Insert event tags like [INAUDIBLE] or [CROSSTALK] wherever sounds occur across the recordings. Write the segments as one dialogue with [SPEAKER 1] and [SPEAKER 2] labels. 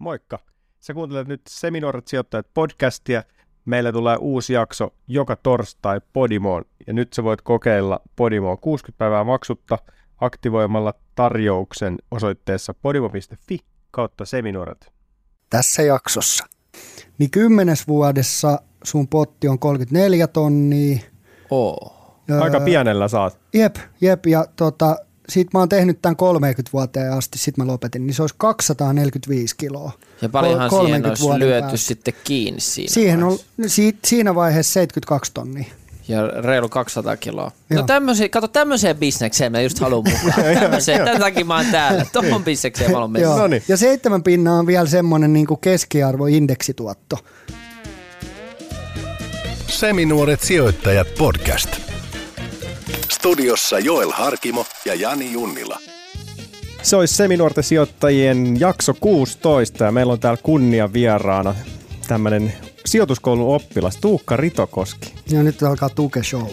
[SPEAKER 1] Moikka! Sä kuuntelet nyt Seminoorat sijoittajat podcastia. Meillä tulee uusi jakso joka torstai Podimoon ja nyt sä voit kokeilla Podimoa 60 päivää maksutta aktivoimalla tarjouksen osoitteessa podimo.fi kautta seminoorat.
[SPEAKER 2] Tässä jaksossa. Niin kymmenes vuodessa sun potti on 34 tonnia.
[SPEAKER 3] Oo.
[SPEAKER 1] Aika pienellä saat.
[SPEAKER 2] Jep, jep. Ja tota, sit mä oon tehnyt tämän 30 vuoteen asti, sit mä lopetin, niin se olisi 245 kiloa.
[SPEAKER 3] Ja paljonhan siihen
[SPEAKER 2] 30
[SPEAKER 3] olisi lyöty
[SPEAKER 2] päästä.
[SPEAKER 3] sitten kiinni siinä
[SPEAKER 2] Siihen on,
[SPEAKER 3] vaiheessa.
[SPEAKER 2] si, siinä vaiheessa 72 tonnia.
[SPEAKER 3] Ja reilu 200 kiloa.
[SPEAKER 2] Joo.
[SPEAKER 3] No tämmöiseen, kato tämmöiseen bisnekseen mä just haluan mukaan. [LAUGHS] Tämmöiseen, tämän takia mä oon täällä. [LAUGHS] Tuohon bisnekseen mä haluan mennä.
[SPEAKER 2] Joo.
[SPEAKER 1] Noniin.
[SPEAKER 2] Ja seitsemän pinna on vielä semmoinen niin keskiarvoindeksituotto.
[SPEAKER 4] Seminuoret sijoittajat podcast. Studiossa Joel Harkimo ja Jani Junnila.
[SPEAKER 1] Se olisi Seminuorten sijoittajien jakso 16 ja meillä on täällä kunnia vieraana tämmöinen sijoituskoulun oppilas Tuukka Ritokoski.
[SPEAKER 2] Ja nyt alkaa tuke show.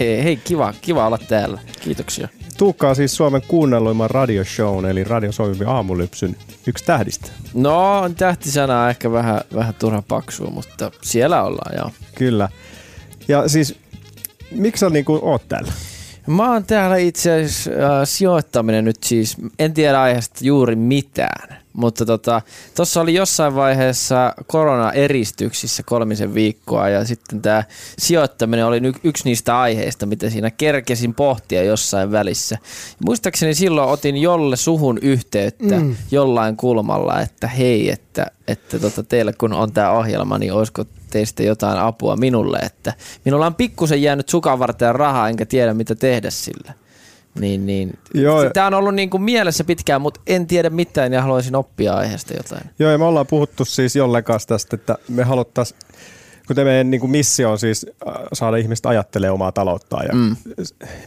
[SPEAKER 3] Hei, kiva, kiva olla täällä. Kiitoksia.
[SPEAKER 1] Tuukka on siis Suomen kuunnelluimman radioshown eli Radio Suomi aamulypsyn yksi tähdistä.
[SPEAKER 3] No, tähtisana on ehkä vähän, vähän turha paksua, mutta siellä ollaan, joo.
[SPEAKER 1] Kyllä. Ja siis, miksi sä niin oot täällä?
[SPEAKER 3] Mä oon täällä itse asiassa äh, sijoittaminen nyt siis, en tiedä aiheesta juuri mitään, mutta tota, tuossa oli jossain vaiheessa korona-eristyksissä kolmisen viikkoa ja sitten tämä sijoittaminen oli y- yksi niistä aiheista, mitä siinä kerkesin pohtia jossain välissä. Muistaakseni silloin otin jolle suhun yhteyttä mm. jollain kulmalla, että hei, että, että tota, teille kun on tämä ohjelma, niin olisiko teistä jotain apua minulle, että minulla on pikkusen jäänyt sukan varten rahaa, enkä tiedä mitä tehdä sillä. Niin, niin.
[SPEAKER 1] Joo.
[SPEAKER 3] Tämä on ollut niin kuin mielessä pitkään, mutta en tiedä mitään ja haluaisin oppia aiheesta jotain.
[SPEAKER 1] Joo, ja me ollaan puhuttu siis jolleen kanssa tästä, että me haluttaisiin, kuten meidän niin kuin missio on siis äh, saada ihmistä ajattelemaan omaa talouttaan ja mm.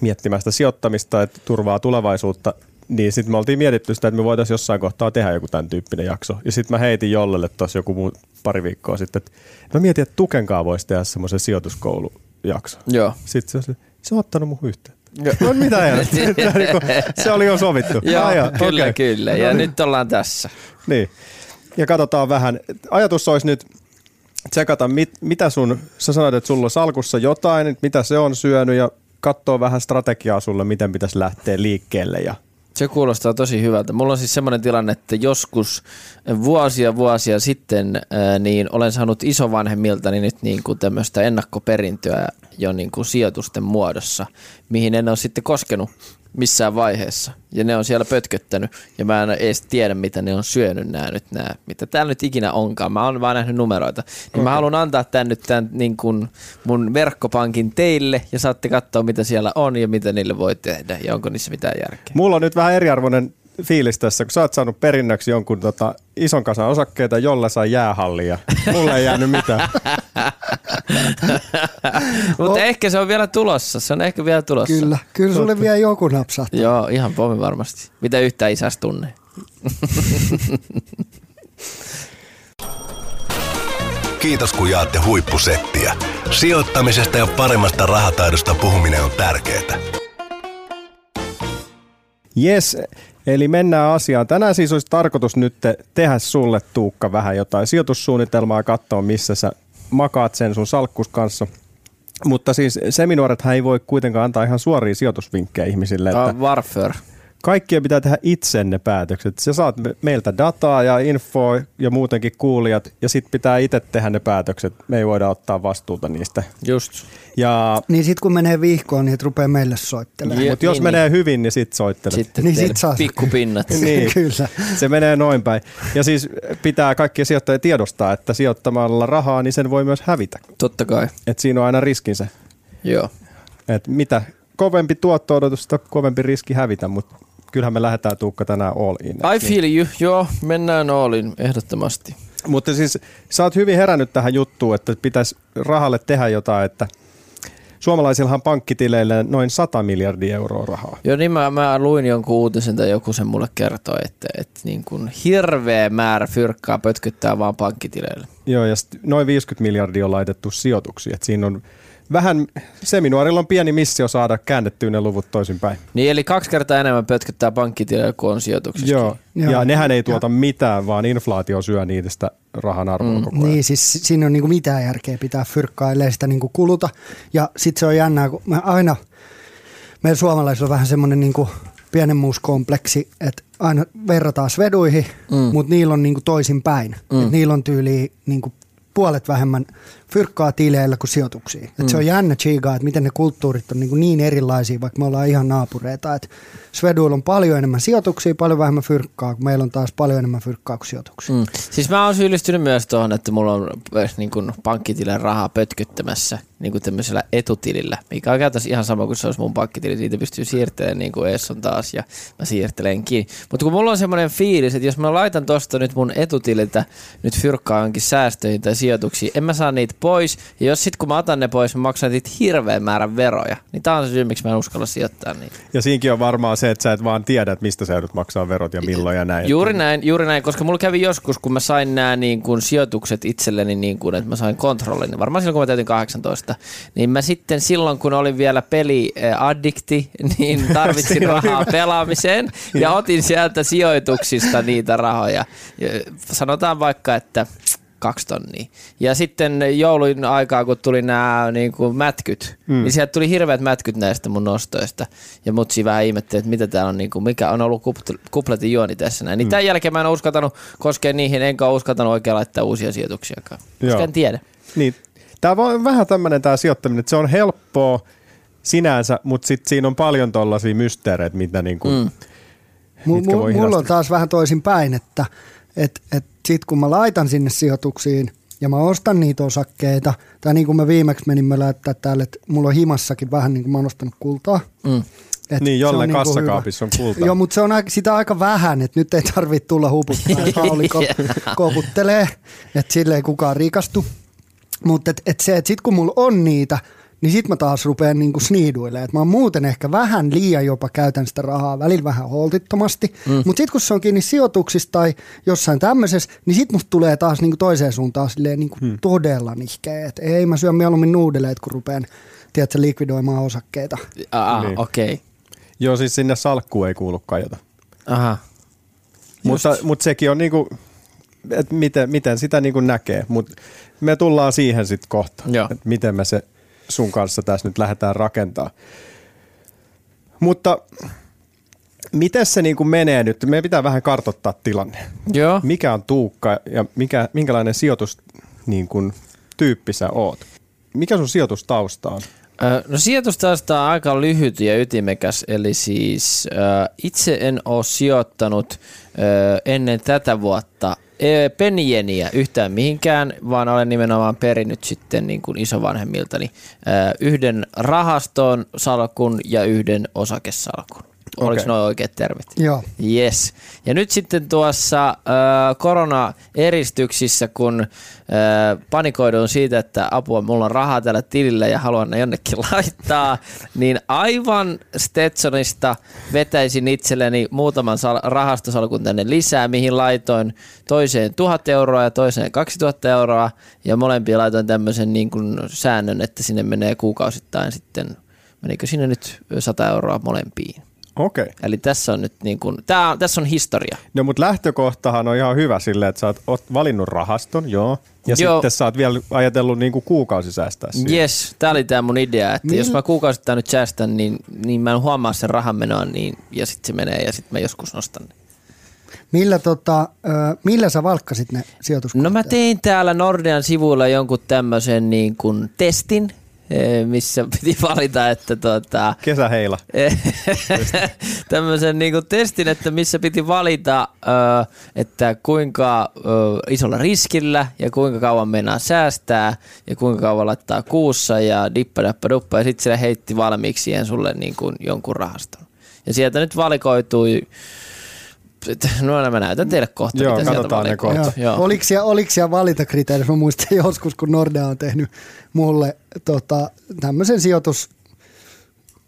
[SPEAKER 1] miettimään sitä sijoittamista, että turvaa tulevaisuutta, niin sitten me oltiin mietitty sitä, että me voitaisiin jossain kohtaa tehdä joku tämän tyyppinen jakso. Ja sitten mä heitin Jollelle tuossa joku muu, pari viikkoa sitten, että mä mietin, että Tukenkaa voisi tehdä semmoisen sijoituskoulujakson.
[SPEAKER 3] Joo.
[SPEAKER 1] Sitten se, oli, se on ottanut mun yhteyttä. No mitä ei [LAUGHS] Se oli jo sovittu.
[SPEAKER 3] Joo,
[SPEAKER 1] joo,
[SPEAKER 3] kyllä,
[SPEAKER 1] okei.
[SPEAKER 3] kyllä. Ja nyt ollaan tässä.
[SPEAKER 1] Niin. Ja katsotaan vähän. Ajatus olisi nyt tsekata, mit, mitä sun, sä sanoit, että sulla on salkussa jotain, mitä se on syönyt ja katsoa vähän strategiaa sulle, miten pitäisi lähteä liikkeelle. Ja,
[SPEAKER 3] Se kuulostaa tosi hyvältä. Mulla on siis semmoinen tilanne, että joskus vuosia vuosia sitten niin olen saanut isovanhemmiltani nyt niin kuin tämmöistä ennakkoperintöä jo niin kuin sijoitusten muodossa, mihin en ole sitten koskenut missään vaiheessa. Ja ne on siellä pötköttänyt ja mä en edes tiedä, mitä ne on syönyt nämä nyt nämä, mitä täällä nyt ikinä onkaan. Mä oon vaan nähnyt numeroita. Niin okay. mä haluan antaa tämän nyt tämän niin kuin mun verkkopankin teille ja saatte katsoa, mitä siellä on ja mitä niille voi tehdä ja onko niissä mitään järkeä.
[SPEAKER 1] mulla on nyt vähän eriarvoinen fiilis tässä, kun sä oot saanut perinnöksi jonkun tota, ison kasan osakkeita, jolla sai jäähallia. mulle ei jäänyt mitään. [LAUGHS]
[SPEAKER 3] Mutta ehkä se on vielä tulossa. Se on ehkä vielä tulossa.
[SPEAKER 2] Kyllä, kyllä sulle vielä joku napsahtaa.
[SPEAKER 3] Joo, ihan pommi varmasti. Mitä yhtään isästä tunne. [LAUGHS]
[SPEAKER 4] Kiitos kun jaatte huippusettiä. Sijoittamisesta ja paremmasta rahataidosta puhuminen on tärkeää.
[SPEAKER 1] Yes, eli mennään asiaan. Tänään siis olisi tarkoitus nyt te- tehdä sulle Tuukka vähän jotain sijoitussuunnitelmaa ja katsoa, missä sä makaat sen sun salkkus kanssa. Mutta siis seminuorethan ei voi kuitenkaan antaa ihan suoria sijoitusvinkkejä ihmisille. Että
[SPEAKER 3] Warfare.
[SPEAKER 1] Kaikkien pitää tehdä itse ne päätökset. Sä saat me- meiltä dataa ja infoa ja muutenkin kuulijat ja sit pitää itse tehdä ne päätökset. Me ei voida ottaa vastuuta niistä.
[SPEAKER 3] Just.
[SPEAKER 1] Ja,
[SPEAKER 2] Niin sit kun menee vihkoon, niin et rupeaa meille soittelemaan.
[SPEAKER 1] Mutta jos
[SPEAKER 3] niin,
[SPEAKER 1] menee hyvin, niin sit soittelet.
[SPEAKER 3] Sitten
[SPEAKER 2] Niin
[SPEAKER 3] niin
[SPEAKER 2] sit saa-
[SPEAKER 3] pikkupinnat. [LAUGHS]
[SPEAKER 1] Niin.
[SPEAKER 2] Kyllä.
[SPEAKER 1] Se menee noin päin. Ja siis pitää kaikkien sijoittajien tiedostaa, että sijoittamalla rahaa, niin sen voi myös hävitä.
[SPEAKER 3] Totta kai.
[SPEAKER 1] Et siinä on aina riskinsä.
[SPEAKER 3] Joo.
[SPEAKER 1] Et mitä kovempi tuotto-odotus, sitä kovempi riski hävitä, mutta kyllähän me lähdetään Tuukka tänään all in.
[SPEAKER 3] I feel you. Joo, mennään Oolin ehdottomasti.
[SPEAKER 1] Mutta siis sä oot hyvin herännyt tähän juttuun, että pitäisi rahalle tehdä jotain, että suomalaisillahan pankkitileille noin 100 miljardia euroa rahaa.
[SPEAKER 3] Joo, niin mä, mä luin jonkun uutisen tai joku sen mulle kertoi, että, että niin kuin hirveä määrä fyrkkaa pötkyttää vaan pankkitileille.
[SPEAKER 1] Joo, ja noin 50 miljardia on laitettu sijoituksiin. Et siinä on vähän seminuorilla on pieni missio saada käännettyä ne luvut toisinpäin.
[SPEAKER 3] Niin eli kaksi kertaa enemmän pötköttää pankkitilillä kuin on.
[SPEAKER 1] Joo.
[SPEAKER 2] Joo.
[SPEAKER 1] Ja nehän ei tuota mitään, vaan inflaatio syö niistä rahan arvoa mm. koko ajan.
[SPEAKER 2] Niin, siis siinä on niinku mitään järkeä pitää fyrkkaa, ellei sitä niinku kuluta. Ja sitten se on jännää, kun me aina, meillä suomalaisilla on vähän semmoinen niinku pienemmuuskompleksi, että aina verrataan sveduihin, mm. mutta niillä on niinku toisinpäin. Mm. Et niillä on tyyli niinku puolet vähemmän fyrkkaa tileillä kuin sijoituksia. Mm. Et se on jännä chigaa, että miten ne kulttuurit on niin, niin erilaisia, vaikka me ollaan ihan naapureita. Et Sveduilla on paljon enemmän sijoituksia, paljon vähemmän fyrkkaa, kun meillä on taas paljon enemmän fyrkkaa kuin sijoituksia.
[SPEAKER 3] Mm. Siis mä oon syyllistynyt myös tuohon, että mulla on niin kuin pankkitilin rahaa pötkyttämässä niin kuin tämmöisellä etutilillä, mikä on käytännössä ihan sama kuin se olisi mun pankkitili, siitä pystyy siirtelemään niin kuin Esson taas ja mä siirtelenkin. Mutta kun mulla on semmoinen fiilis, että jos mä laitan tosta nyt mun etutililtä nyt fyrkkaa jonkin säästöihin tai sijoituksiin, en mä saa niitä pois. Ja jos sit kun mä otan ne pois, mä maksan niitä hirveän määrän veroja. Niin tää on se syy, miksi mä en uskalla sijoittaa niitä.
[SPEAKER 1] Ja siinkin on varmaan se, että sä et vaan tiedä, että mistä sä joudut maksaa verot ja milloin ja näin.
[SPEAKER 3] Juuri näin, juuri näin, koska mulla kävi joskus, kun mä sain nämä niin kuin sijoitukset itselleni, niin kuin, että mä sain kontrollin, niin varmaan silloin kun mä täytin 18, niin mä sitten silloin, kun olin vielä peliaddikti, [LAUGHS] niin [LAUGHS] tarvitsin rahaa pelaamiseen ja otin sieltä sijoituksista niitä rahoja. Ja sanotaan vaikka, että kaksi tonnia. Ja sitten joulun aikaa, kun tuli nämä niin kuin mätkyt, mm. niin sieltä tuli hirveät mätkyt näistä mun nostoista. Ja mutsi vähän ihmetteli, että mitä täällä on, niin kuin, mikä on ollut kupl- kupletin juoni tässä näin. Niin mm. tämän jälkeen mä en uskaltanut koskea niihin, enkä uskaltanut oikein laittaa uusia sijoituksiakaan. Koska en tiedä.
[SPEAKER 1] Niin, tämä on vähän tämmöinen tämä sijoittaminen, että se on helppoa sinänsä, mutta sitten siinä on paljon tollaisia mysteereitä, mitä niinku, mm. Mitkä voi
[SPEAKER 2] mulla on taas vähän toisin päin, että et, et sit kun mä laitan sinne sijoituksiin ja mä ostan niitä osakkeita, tai niin kuin mä viimeksi menin mä laittaa täällä, että mulla on himassakin vähän niin kuin mä oon ostanut kultaa.
[SPEAKER 3] Mm.
[SPEAKER 2] Et
[SPEAKER 1] Niin, jolle
[SPEAKER 2] on niinku
[SPEAKER 1] kassakaapissa
[SPEAKER 2] hyvä.
[SPEAKER 1] on kultaa.
[SPEAKER 2] Joo, mutta se on aika, sitä aika vähän, että nyt ei tarvitse tulla huputtaa, että [LAUGHS] Pauli ko- koputtelee, että sille ei kukaan rikastu. Mutta et, et se, että sit kun mulla on niitä, niin sit mä taas rupean niinku sniiduilemaan. Et mä oon muuten ehkä vähän liian jopa käytän sitä rahaa, välillä vähän holtittomasti. Mm. Mutta sit kun se on kiinni sijoituksista tai jossain tämmöisessä, niin sit musta tulee taas niinku toiseen suuntaan silleen niinku mm. todella nihkeä. Et ei mä syön mieluummin nuudeleet, kun rupean tiedätkö, likvidoimaan osakkeita.
[SPEAKER 3] Aa,
[SPEAKER 1] Niin.
[SPEAKER 3] niin. okei. Okay.
[SPEAKER 1] Joo, siis sinne salkkuun ei kuulu kajota.
[SPEAKER 3] Aha.
[SPEAKER 1] Mutta, mutta sekin on niinku, että miten, miten sitä niinku näkee. Mutta me tullaan siihen sitten kohta, että miten me se sun kanssa tässä nyt lähdetään rakentaa. Mutta miten se niinku menee nyt? Meidän pitää vähän kartoittaa tilanne.
[SPEAKER 3] Joo.
[SPEAKER 1] Mikä on Tuukka ja mikä, minkälainen sijoitus niin kun, tyyppi sä oot? Mikä sun sijoitustausta on?
[SPEAKER 3] No sijoitus tästä on aika lyhyt ja ytimekäs, eli siis itse en ole sijoittanut ennen tätä vuotta ö, penjeniä yhtään mihinkään, vaan olen nimenomaan perinnyt sitten niin kuin isovanhemmiltani yhden rahaston salkun ja yhden osakesalkun. Oliko
[SPEAKER 1] Okei.
[SPEAKER 3] noin oikeat termit?
[SPEAKER 2] Joo.
[SPEAKER 3] Yes. Ja nyt sitten tuossa äh, koronaeristyksissä, kun äh, panikoidun siitä, että apua, mulla on rahaa tällä tilillä ja haluan ne jonnekin [LAUGHS] laittaa, niin aivan Stetsonista vetäisin itselleni muutaman sal- rahastosalkun tänne lisää, mihin laitoin toiseen 1000 euroa ja toiseen 2000 euroa ja molempia laitoin tämmöisen niin kuin säännön, että sinne menee kuukausittain sitten, menikö sinne nyt 100 euroa molempiin.
[SPEAKER 1] Okei.
[SPEAKER 3] Eli tässä on nyt niin kuin, tää, tässä on historia.
[SPEAKER 1] No mutta lähtökohtahan on ihan hyvä silleen, että sä oot, oot valinnut rahaston, joo. Ja
[SPEAKER 3] Joo.
[SPEAKER 1] sitten sä oot vielä ajatellut niin kuin kuukausi säästää siihen.
[SPEAKER 3] Yes, tämä oli tämä mun idea, että
[SPEAKER 2] Mil-
[SPEAKER 3] jos mä kuukausittain nyt säästän, niin, niin mä en huomaa sen rahan menoa, niin, ja sitten se menee ja sitten mä joskus nostan ne.
[SPEAKER 2] Millä, tota, millä sä valkkasit ne sijoituskohteet?
[SPEAKER 3] No mä tein täällä Nordean sivuilla jonkun tämmöisen niin kuin testin, missä [LAUGHS] piti valita, että tota,
[SPEAKER 1] Kesäheila. [LAUGHS]
[SPEAKER 3] tämmöisen niinku testin, että missä piti valita, että kuinka isolla riskillä ja kuinka kauan meinaa säästää ja kuinka kauan laittaa kuussa ja dippa duppa ja sitten se heitti valmiiksi siihen sulle niinku jonkun rahaston. Ja sieltä nyt valikoitui, no mä näytän teille kohta,
[SPEAKER 1] Joo,
[SPEAKER 3] mitä sieltä
[SPEAKER 1] katsotaan ne kohta.
[SPEAKER 2] Joo. Oliko, siellä, oliko siellä valintakriteerissä? Mä muistan [LAUGHS] joskus, kun Nordea on tehnyt mulle tota, tämmöisen sijoitus,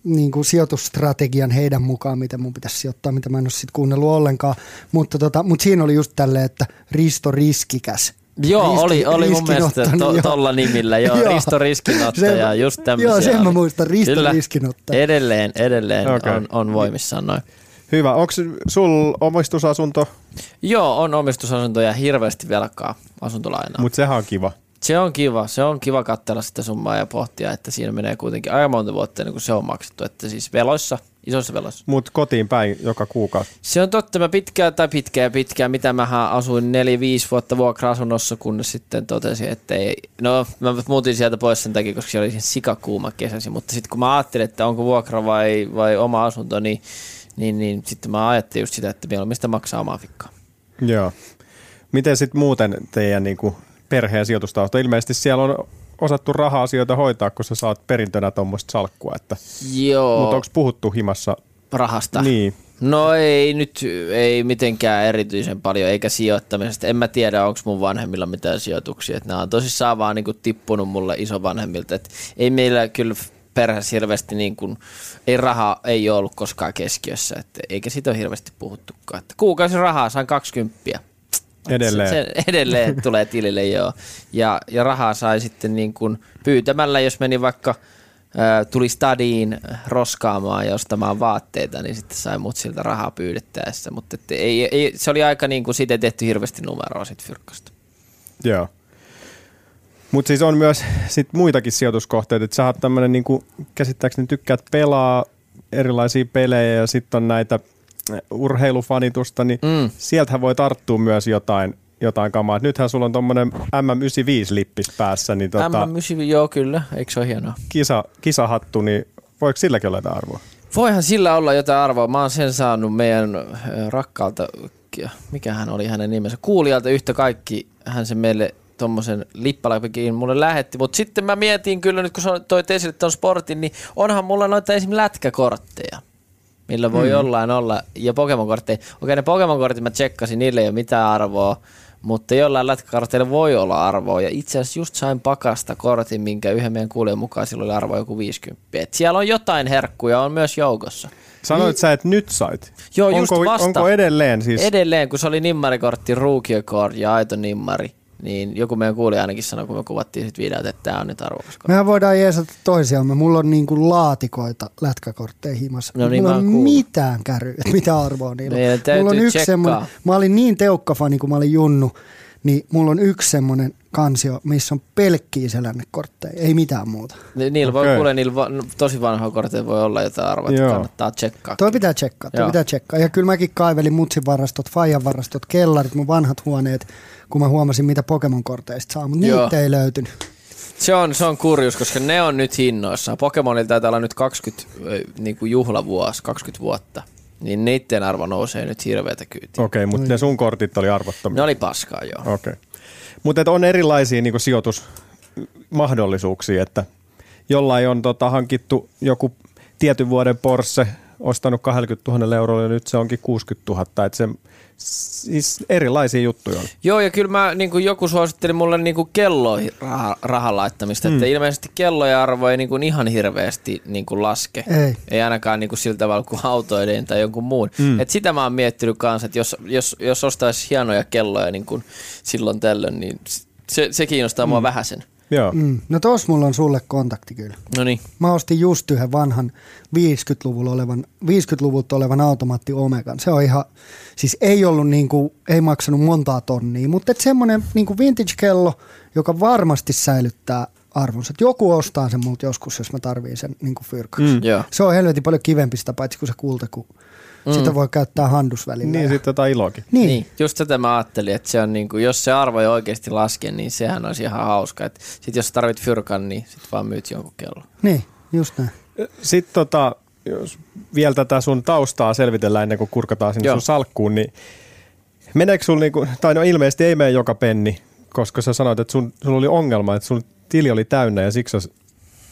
[SPEAKER 2] niin kuin sijoitusstrategian heidän mukaan, mitä mun pitäisi sijoittaa, mitä mä en ole sitten kuunnellut ollenkaan. Mutta, tota, mutta siinä oli just tälleen, että risto riskikäs
[SPEAKER 3] Joo,
[SPEAKER 2] Riski-
[SPEAKER 3] oli, oli mun mielestä to, tolla nimillä, joo, [LAUGHS]
[SPEAKER 2] Joo.
[SPEAKER 3] Risto Riskinottaja, just tämmöisiä.
[SPEAKER 2] Joo, sen mä muistan, Risto
[SPEAKER 3] Kyllä.
[SPEAKER 2] Riskinottaja.
[SPEAKER 3] Edelleen, edelleen
[SPEAKER 1] Okei.
[SPEAKER 3] on, on voimissaan noin.
[SPEAKER 1] Hyvä. Onko sul omistusasunto,
[SPEAKER 3] Joo, on omistusasuntoja hirveästi velkaa asuntolainaa.
[SPEAKER 1] mutta sehän on kiva.
[SPEAKER 3] Se on kiva, se on kiva katsella sitä summaa ja pohtia, että siinä menee kuitenkin aika monta vuotta ennen kuin se on maksettu, että siis veloissa, isoissa veloissa.
[SPEAKER 1] Mutta kotiin päin joka kuukausi.
[SPEAKER 3] Se on totta, mä pitkään tai pitkään pitkään, mitä mä asuin 4-5 vuotta vuokra-asunnossa, kunnes sitten totesin, että ei, no mä muutin sieltä pois sen takia, koska siellä oli sikakuuma kesäsi, mutta sitten kun mä ajattelin, että onko vuokra vai, vai oma asunto, niin, niin, niin sitten mä ajattelin just sitä, että mieluummin sitä maksaa omaa fikkaa.
[SPEAKER 1] Joo. Miten sitten muuten teidän niinku perheen sijoitustausta? Ilmeisesti siellä on osattu raha-asioita hoitaa, kun sä saat perintönä tuommoista salkkua. Että,
[SPEAKER 3] Joo,
[SPEAKER 1] mutta onko puhuttu himassa?
[SPEAKER 3] rahasta.
[SPEAKER 1] Niin.
[SPEAKER 3] No ei nyt, ei mitenkään erityisen paljon, eikä sijoittamisesta. En mä tiedä, onko mun vanhemmilla mitään sijoituksia. Et nämä on tosissaan vaan niinku tippunut mulle isovanhemmilta. Et ei meillä kyllä perheessä hirveästi, niin kuin, ei raha ei ole ollut koskaan keskiössä, et eikä siitä ole hirveästi puhuttukaan. Et kuukausi rahaa sain 20.
[SPEAKER 1] Edelleen.
[SPEAKER 3] Se, se edelleen [LAUGHS] tulee tilille, joo. Ja, ja rahaa sai sitten niin kuin pyytämällä, jos meni vaikka tuli stadiin roskaamaan ja ostamaan vaatteita, niin sitten sai mut siltä rahaa pyydettäessä. Mutta ei, ei, se oli aika niin kuin, siitä tehty hirveästi numeroa sit fyrkkasta.
[SPEAKER 1] Joo. Mutta siis on myös sit muitakin sijoituskohteita, että sä oot tämmönen niinku, käsittääkseni tykkäät pelaa erilaisia pelejä ja sitten on näitä eh, urheilufanitusta, niin mm. Sieltähän voi tarttua myös jotain, jotain kamaa. Et nythän sulla on tommonen MM95-lippis päässä, niin tota,
[SPEAKER 3] Tota... M9, joo kyllä, eikö se ole hienoa?
[SPEAKER 1] kisa, kisahattu, niin voiko silläkin olla jotain arvoa?
[SPEAKER 3] Voihan sillä olla jotain arvoa. Mä oon sen saanut meidän ö, rakkaalta, mikä hän oli hänen nimensä, kuulijalta yhtä kaikki. Hän se meille tuommoisen lippalapikin mulle lähetti. Mutta sitten mä mietin kyllä nyt, kun sä toit esille tuon sportin, niin onhan mulla noita esim. lätkäkortteja millä voi mm. jollain olla, ja Pokemon-kortteja. Okei, ne Pokemon-kortit mä tsekkasin, niille ei ole mitään arvoa, mutta jollain lätkäkorteilla voi olla arvoa. Ja itse asiassa just sain pakasta kortin, minkä yhden meidän kuulijan mukaan sillä oli arvo joku 50. Et siellä on jotain herkkuja, on myös joukossa.
[SPEAKER 1] Sanoit sä, että nyt sait.
[SPEAKER 3] Joo, just
[SPEAKER 1] onko,
[SPEAKER 3] vasta.
[SPEAKER 1] onko edelleen siis?
[SPEAKER 3] Edelleen, kun se oli nimmarikortti, Card ja aito nimmari, niin joku meidän kuulija ainakin sanoi, kun me kuvattiin sit videot, että tämä on nyt arvokas kortti.
[SPEAKER 2] Mehän voidaan jeesata toisiamme. Mulla on niinku laatikoita lätkäkortteja himassa.
[SPEAKER 3] No niin,
[SPEAKER 2] Mulla on mitään käryä, että [LAUGHS] mitä arvoa niillä on.
[SPEAKER 3] täytyy
[SPEAKER 2] Mulla on yksi semmoinen, mä olin niin teukkafani, kun mä olin junnu, niin mulla on yksi semmoinen kansio, missä on pelkkiä selännekortteja, ei mitään muuta.
[SPEAKER 3] Ni- Niillä voi
[SPEAKER 1] Okei.
[SPEAKER 3] kuule, niillä va- no, tosi vanhoilla korteilla voi olla jotain arvoa, että
[SPEAKER 1] Joo.
[SPEAKER 3] kannattaa tsekkaa.
[SPEAKER 2] Toi pitää tsekkaa, toi
[SPEAKER 3] Joo.
[SPEAKER 2] pitää tsekkaa. Ja kyllä mäkin kaivelin mutsin varastot, Fajan varastot, kellarit, mun vanhat huoneet, kun mä huomasin, mitä Pokemon-korteista saa, mutta
[SPEAKER 3] Joo.
[SPEAKER 2] niitä ei löytynyt.
[SPEAKER 3] Se on, se on kurjus, koska ne on nyt hinnoissaan. Pokemonilla taitaa olla nyt 20 ö, niin kuin juhlavuosi, 20 vuotta. Niin niiden arvo nousee nyt hirveätä kyytiä.
[SPEAKER 1] Okei, okay, mutta ne sun kortit oli arvottomia.
[SPEAKER 3] Ne oli paskaa, joo.
[SPEAKER 1] Okei. Okay. Mutta on erilaisia niin sijoitusmahdollisuuksia, että jollain on tota, hankittu joku tietyn vuoden Porsche, ostanut 20 000 eurolla ja nyt se onkin 60 000. Et se, siis erilaisia juttuja on.
[SPEAKER 3] Joo, ja kyllä mä, niin kuin joku suositteli mulle niin kuin kelloihin raha, rahan laittamista, mm. että ilmeisesti kellojen arvo ei niin kuin ihan hirveästi niin kuin laske.
[SPEAKER 2] Ei.
[SPEAKER 3] Ei ainakaan niin kuin sillä tavalla kuin autoiden tai jonkun muun. Mm. Et sitä mä oon miettinyt kanssa, että jos, jos, jos ostaisi hienoja kelloja niin kuin silloin tällöin, niin se, se kiinnostaa mm. mua vähäsen.
[SPEAKER 1] Joo. Mm.
[SPEAKER 2] No tos mulla on sulle kontakti kyllä.
[SPEAKER 3] No niin.
[SPEAKER 2] Mä ostin just yhden vanhan 50-luvulla olevan, 50-luvulta olevan automaatti Omegan. Se on ihan, siis ei ollut niinku, ei maksanut montaa tonnia, mutta et semmonen niinku vintage-kello, joka varmasti säilyttää arvonsa. Et joku ostaa sen multa joskus, jos mä tarviin sen niinku fyrkaksi.
[SPEAKER 1] Mm.
[SPEAKER 3] Joo.
[SPEAKER 2] Se on helvetin paljon kivempi sitä, paitsi kuin se kulta, kun mm. sitä voi käyttää handusvälillä.
[SPEAKER 1] Niin
[SPEAKER 2] ja-
[SPEAKER 1] sitten tota ilokin.
[SPEAKER 2] niin.
[SPEAKER 3] Niin, just tätä mä ajattelin, että se on niinku, jos se arvo ei oikeasti laske, niin sehän olisi ihan hauska. Et sit jos tarvit fyrkan, niin sit vaan myyt jonkun kellon.
[SPEAKER 2] niin, just näin.
[SPEAKER 1] Sitten tota, jos vielä tätä sun taustaa selvitellään ennen kuin kurkataan sinne
[SPEAKER 3] Joo.
[SPEAKER 1] sun salkkuun, niin meneekö sun, niinku, tai no ilmeisesti ei mene joka penni, koska sä sanoit, että sun, sulla oli ongelma, että sun tili oli täynnä ja siksi sä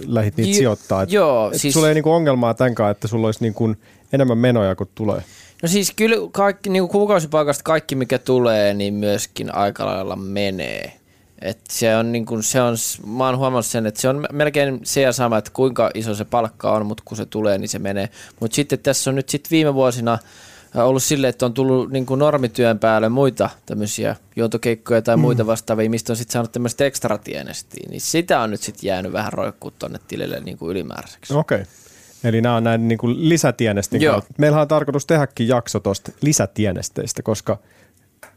[SPEAKER 1] lähdit niitä
[SPEAKER 3] Ji-
[SPEAKER 1] sijoittaa. Et,
[SPEAKER 3] joo,
[SPEAKER 1] et
[SPEAKER 3] siis-
[SPEAKER 1] Sulla ei niinku ongelmaa tämänkaan, että sulla olisi niinku enemmän menoja kuin tulee.
[SPEAKER 3] No siis kyllä kaikki, niin kuukausipaikasta kaikki mikä tulee, niin myöskin aika lailla menee. Et se on niin kuin, se on, mä oon huomannut sen, että se on melkein se ja sama, että kuinka iso se palkka on, mutta kun se tulee, niin se menee. Mutta sitten tässä on nyt sitten viime vuosina ollut silleen, että on tullut niin kuin normityön päälle muita tämmöisiä juontokeikkoja tai muita mm. vastaavia, mistä on sitten saanut tämmöistä ekstratienestiä, niin sitä on nyt sitten jäänyt vähän roikkuu tuonne tilille niin kuin ylimääräiseksi.
[SPEAKER 1] Okei. Okay. Eli nämä on näin niin kuin lisätienestin
[SPEAKER 3] Joo.
[SPEAKER 1] kautta. Meillähän on tarkoitus tehdäkin jakso tuosta lisätienesteistä, koska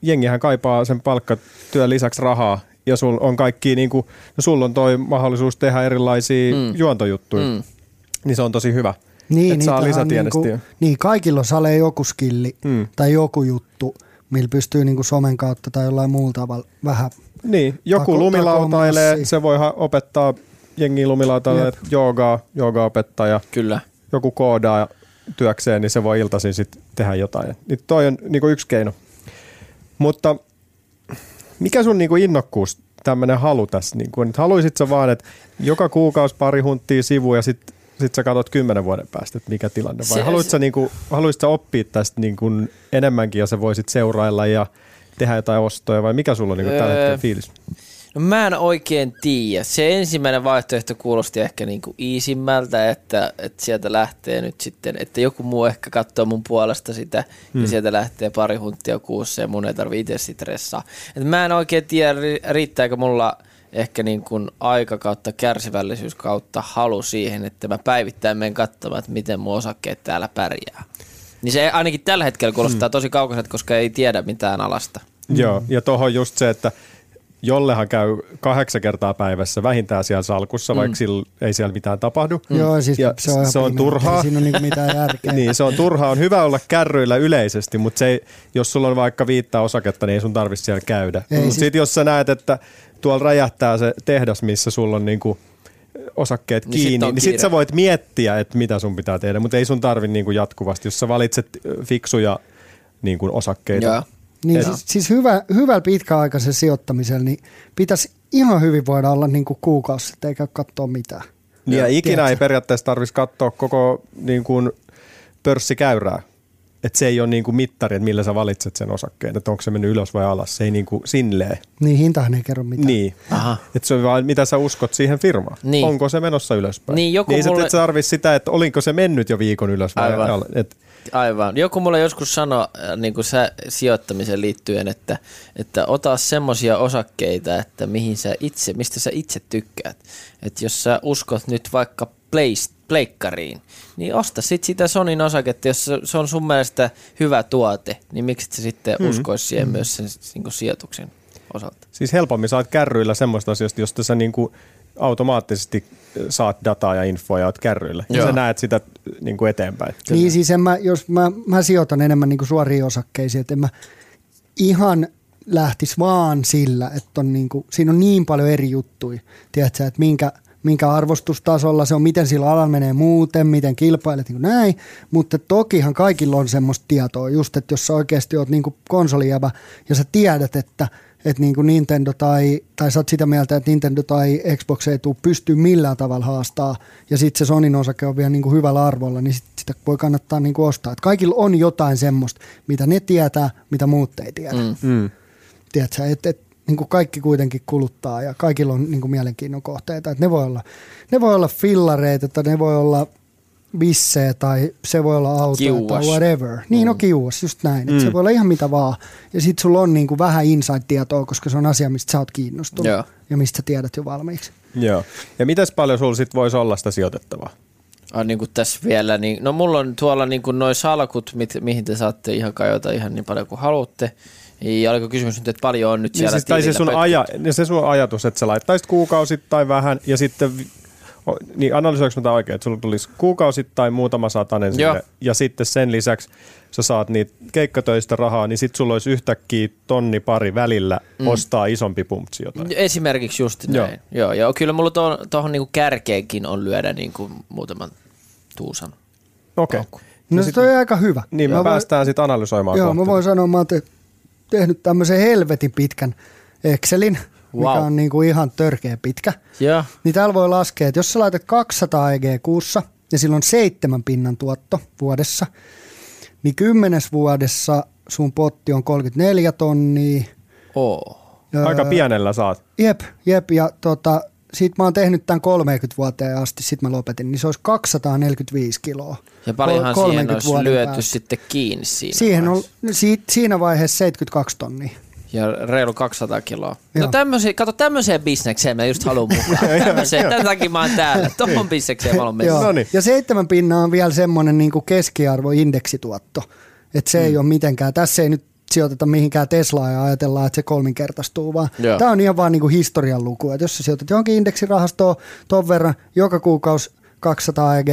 [SPEAKER 1] jengihän kaipaa sen palkkatyön lisäksi rahaa ja sul on kaikki, niin kuin, no sulla on toi mahdollisuus tehdä erilaisia mm. juontojuttuja, mm. niin se on tosi hyvä.
[SPEAKER 2] Niin,
[SPEAKER 1] että saa lisätienestiä.
[SPEAKER 2] Niinku, niin, kaikilla on sale joku skilli
[SPEAKER 1] Mm.
[SPEAKER 2] tai joku juttu, millä pystyy niinku somen kautta tai jollain muulla tavalla vähän.
[SPEAKER 1] Niin, joku lumilautailee, se voi ha- opettaa jengiä lumilautailee joogaa, joogaopettaja,
[SPEAKER 3] Kyllä.
[SPEAKER 1] joku koodaa työkseen, niin se voi iltaisin sitten tehdä jotain. Niin toi on niinku yksi keino. Mutta mikä sun niinku innokkuus, tämmöinen halu tässä? Niinku, nyt haluisit sä vaan, että joka kuukausi pari hunttia sivu ja sitten sit sä katsot kymmenen vuoden päästä, että mikä tilanne. Vai
[SPEAKER 3] Se-
[SPEAKER 1] haluaisit sä, niinku, haluaisit sä oppia tästä niinku enemmänkin ja sä voisit seurailla ja tehdä jotain ostoja vai mikä sulla on niinku tällä
[SPEAKER 3] Öö,
[SPEAKER 1] hetkellä fiilis?
[SPEAKER 3] No mä en oikein tiedä. Se ensimmäinen vaihtoehto kuulosti ehkä niinku iisimmältä, että, että sieltä lähtee nyt sitten, että joku muu ehkä katsoo mun puolesta sitä hmm. ja sieltä lähtee pari hunttia kuussa ja mun ei tarvi itse stressaa. Et mä en oikein tiedä, ri- riittääkö mulla ehkä niin kuin aika kautta kärsivällisyys kautta halu siihen, että mä päivittäin menen katsomaan, että miten mun osakkeet täällä pärjää. Niin se ainakin tällä hetkellä kuulostaa tosi kaukaiselta, koska ei tiedä mitään alasta.
[SPEAKER 1] Mm. Joo, ja tuohon just se, että jollehan käy kahdeksan kertaa päivässä vähintään siellä salkussa, mm. vaikka sillä ei siellä mitään tapahdu.
[SPEAKER 2] Mm. Joo, siis
[SPEAKER 1] Ja
[SPEAKER 2] se on,
[SPEAKER 1] se on turhaa.
[SPEAKER 2] Siinä ole niinku mitään järkeä. [LAUGHS]
[SPEAKER 1] Niin, se on turhaa. On hyvä olla kärryillä yleisesti, mutta se ei, jos sulla on vaikka viittä osaketta, niin ei sun tarvitse siellä käydä. Mutta
[SPEAKER 2] siis-
[SPEAKER 1] sitten jos sä näet, että tuolla räjähtää se tehdas, missä sulla on niinku osakkeet
[SPEAKER 3] Niin
[SPEAKER 1] kiinni, niin sit
[SPEAKER 3] kiire.
[SPEAKER 1] sä voit miettiä, että mitä sun pitää tehdä, mutta ei sun tarvi niinku jatkuvasti. Jos sä valitset fiksuja niinku osakkeita,
[SPEAKER 3] Joo.
[SPEAKER 2] Niin siis, siis hyvä, hyvällä pitkäaikaisen sijoittamisella niin pitäisi ihan hyvin voida olla niin kuin kuukausi sitten eikä katsoa mitään.
[SPEAKER 1] Niin ja ikinä
[SPEAKER 2] Tiedätkö?
[SPEAKER 1] ei periaatteessa tarvitsisi katsoa koko niin kuin, pörssikäyrää. Että se ei ole niin kuin mittari, että millä sä valitset sen osakkeen, että onko se mennyt ylös vai alas. Se ei niin kuin silleen.
[SPEAKER 2] Niin hintahan ei kerro mitään.
[SPEAKER 1] Niin.
[SPEAKER 3] Aha.
[SPEAKER 1] Että se on vaan, mitä sä uskot siihen firmaan.
[SPEAKER 3] Niin.
[SPEAKER 1] Onko se menossa ylöspäin.
[SPEAKER 3] Niin, joku
[SPEAKER 1] niin
[SPEAKER 3] mulle-
[SPEAKER 1] et sä sitä, että olinko se mennyt jo viikon ylös vai
[SPEAKER 3] Aivan.
[SPEAKER 1] al- et,
[SPEAKER 3] Aivan. Joku mulle joskus sanoi äh, niin kuin sä, sijoittamiseen liittyen, että, että ota semmoisia osakkeita, että mihin sä itse, mistä sä itse tykkäät. Että jos sä uskot nyt vaikka Play- pleikkariin, niin osta sit sitä Sonin osaketta, jos se- se on sun mielestä hyvä tuote, niin miksi sä sitten mm. uskoisi siihen myös sen niin kuin sijoituksen osalta.
[SPEAKER 1] Siis helpommin saat kärryillä semmoista asioista, josta sä niin kuin automaattisesti saat dataa ja infoa ja oot kärryillä. Ja
[SPEAKER 3] Joo.
[SPEAKER 1] sä näet sitä niin kuin eteenpäin.
[SPEAKER 2] Niin siis en mä, jos mä, mä sijoitan enemmän niin kuin suoriin osakkeisiin, että en mä ihan lähtis vaan sillä, että on niin kuin, siinä on niin paljon eri juttuja. Tiedätkö, että minkä, minkä arvostustasolla se on, miten sillä alalla menee muuten, miten kilpailet, niin kuin näin. Mutta tokihan kaikilla on semmoista tietoa, just että jos sä oikeasti oot niin kuin konsolijävä ja sä tiedät, että että niin kuin Nintendo tai, tai sä oot sitä mieltä, että Nintendo tai Xbox ei tule pystyä millään tavalla haastaa, ja sitten se Sonin osake on vielä niin kuin hyvällä arvolla, niin sit sitä voi kannattaa niin kuin ostaa. Et kaikilla on jotain semmoista, mitä ne tietää, mitä muut ei tiedä. Mm.
[SPEAKER 1] Mm.
[SPEAKER 2] Tiedätkö, et, et, niin kuin kaikki kuitenkin kuluttaa ja kaikilla on niin kuin mielenkiinnon kohteita. Et ne, voi olla, ne voi olla fillareita tai ne voi olla vissejä tai se voi olla auto
[SPEAKER 3] Kiuas.
[SPEAKER 2] tai whatever. Niin, no kiuas, just näin. Et Se voi olla ihan mitä vaan. Ja sit sulla on niinku vähän inside-tietoa, koska se on asia, mistä sä oot kiinnostunut
[SPEAKER 3] Joo.
[SPEAKER 2] ja mistä sä tiedät jo valmiiksi.
[SPEAKER 1] Joo. Ja mitäs paljon sulla sit voisi olla sitä sijoitettavaa?
[SPEAKER 3] Ah, niin kuin tässä vielä, niin, no mulla on tuolla niin kuin noi salkut, mit, mihin te saatte ihan kajota ihan niin paljon kuin haluatte. Ja oliko kysymys nyt, että paljon on nyt
[SPEAKER 1] Niin
[SPEAKER 3] siellä
[SPEAKER 1] siis, tai se sun, aja, niin se sun ajatus, että sä laittaisit kuukausittain vähän ja sitten, niin analysoinko mä oikein, että sulla tulisi kuukausittain muutama satanen
[SPEAKER 3] Joo.
[SPEAKER 1] sinne ja sitten sen lisäksi sä saat niitä keikkatöistä rahaa, niin sitten sulla olisi yhtäkkiä tonni pari välillä mm. ostaa isompi pumpsi jotain.
[SPEAKER 3] Esimerkiksi just
[SPEAKER 1] Joo.
[SPEAKER 3] näin. Joo. Joo, ja kyllä mulla tuohon, tuohon niin kärkeenkin on lyödä niin kuin muutaman tuusan.
[SPEAKER 1] Okei.
[SPEAKER 3] paukku.
[SPEAKER 2] No, se on aika hyvä.
[SPEAKER 1] Niin me
[SPEAKER 2] Mä voin-
[SPEAKER 1] päästään sitten analysoimaan
[SPEAKER 2] Joo,
[SPEAKER 1] kohta.
[SPEAKER 2] mä voin sanoa, mä oon te- tehnyt tämmöisen helvetin pitkän Excelin, mikä
[SPEAKER 3] Wow.
[SPEAKER 2] on niinku ihan törkeä pitkä.
[SPEAKER 3] Joo.
[SPEAKER 2] Niin täällä voi laskea, että jos sä laitat 200 EG kuussa ja silloin seitsemän pinnan tuotto vuodessa, niin kymmenes vuodessa sun potti on 34 tonnia.
[SPEAKER 3] Oo.
[SPEAKER 1] Aika
[SPEAKER 2] Öö,
[SPEAKER 1] pienellä saat.
[SPEAKER 2] Jep, jep, ja tota, sit mä oon tehnyt tämän 30 vuoteen asti, sit mä lopetin, niin se olisi 245 kiloa.
[SPEAKER 3] Ja paljonhan
[SPEAKER 2] Kol-
[SPEAKER 3] siihen
[SPEAKER 2] 30
[SPEAKER 3] olisi lyöty
[SPEAKER 2] päästä.
[SPEAKER 3] sitten kiinni siinä
[SPEAKER 2] Siihen on,
[SPEAKER 3] vaiheessa.
[SPEAKER 2] si, siinä vaiheessa 72 tonnia.
[SPEAKER 3] Ja reilu 200 kiloa.
[SPEAKER 2] Joo.
[SPEAKER 3] No tämmöisiä, kato tämmöiseen bisnekseen mä just haluan mukaan. [LAUGHS] Tämmöiseen, tämän takia mä oon täällä. Tohon bisnekseen mä haluan mennä.
[SPEAKER 2] Ja seitsemän pinnaa on vielä semmoinen niin keskiarvoindeksituotto. Että se mm. ei ole mitenkään, tässä ei nyt sijoiteta mihinkään Teslaa ja ajatellaan, että se kolminkertaistuu, vaan
[SPEAKER 3] Joo.
[SPEAKER 2] tämä on ihan vaan niin kuin historian luku. Että jos sä sijoitat johonkin indeksirahastoon ton verran joka kuukausi 200 EG,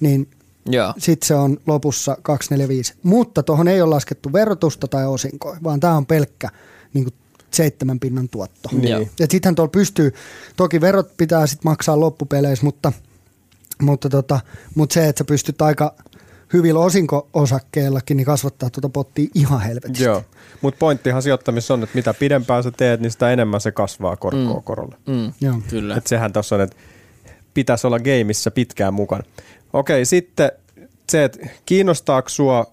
[SPEAKER 2] niin
[SPEAKER 3] Joo.
[SPEAKER 2] sitten se on lopussa 245. Mutta tuohon ei ole laskettu verotusta tai osinkoja, vaan tämä on pelkkä niin kuin seitsemän pinnan tuotto.
[SPEAKER 3] Joo.
[SPEAKER 2] Ja sittenhän tuolla pystyy, toki verot pitää sitten maksaa loppupeleissä, mutta, mutta, tota, mutta se, että sä pystyt aika hyvillä osinko-osakkeillakin niin kasvattaa tuota pottia ihan helvetisti.
[SPEAKER 1] Joo, mutta pointtihan sijoittamisessa on, että mitä pidempään sä teet, niin sitä enemmän se kasvaa korkoa mm. korolle.
[SPEAKER 3] Mm.
[SPEAKER 2] Joo.
[SPEAKER 3] Kyllä.
[SPEAKER 1] Et sehän tuossa on, että pitäisi olla gameissa pitkään mukana. Okei, sitten se, että kiinnostaako sua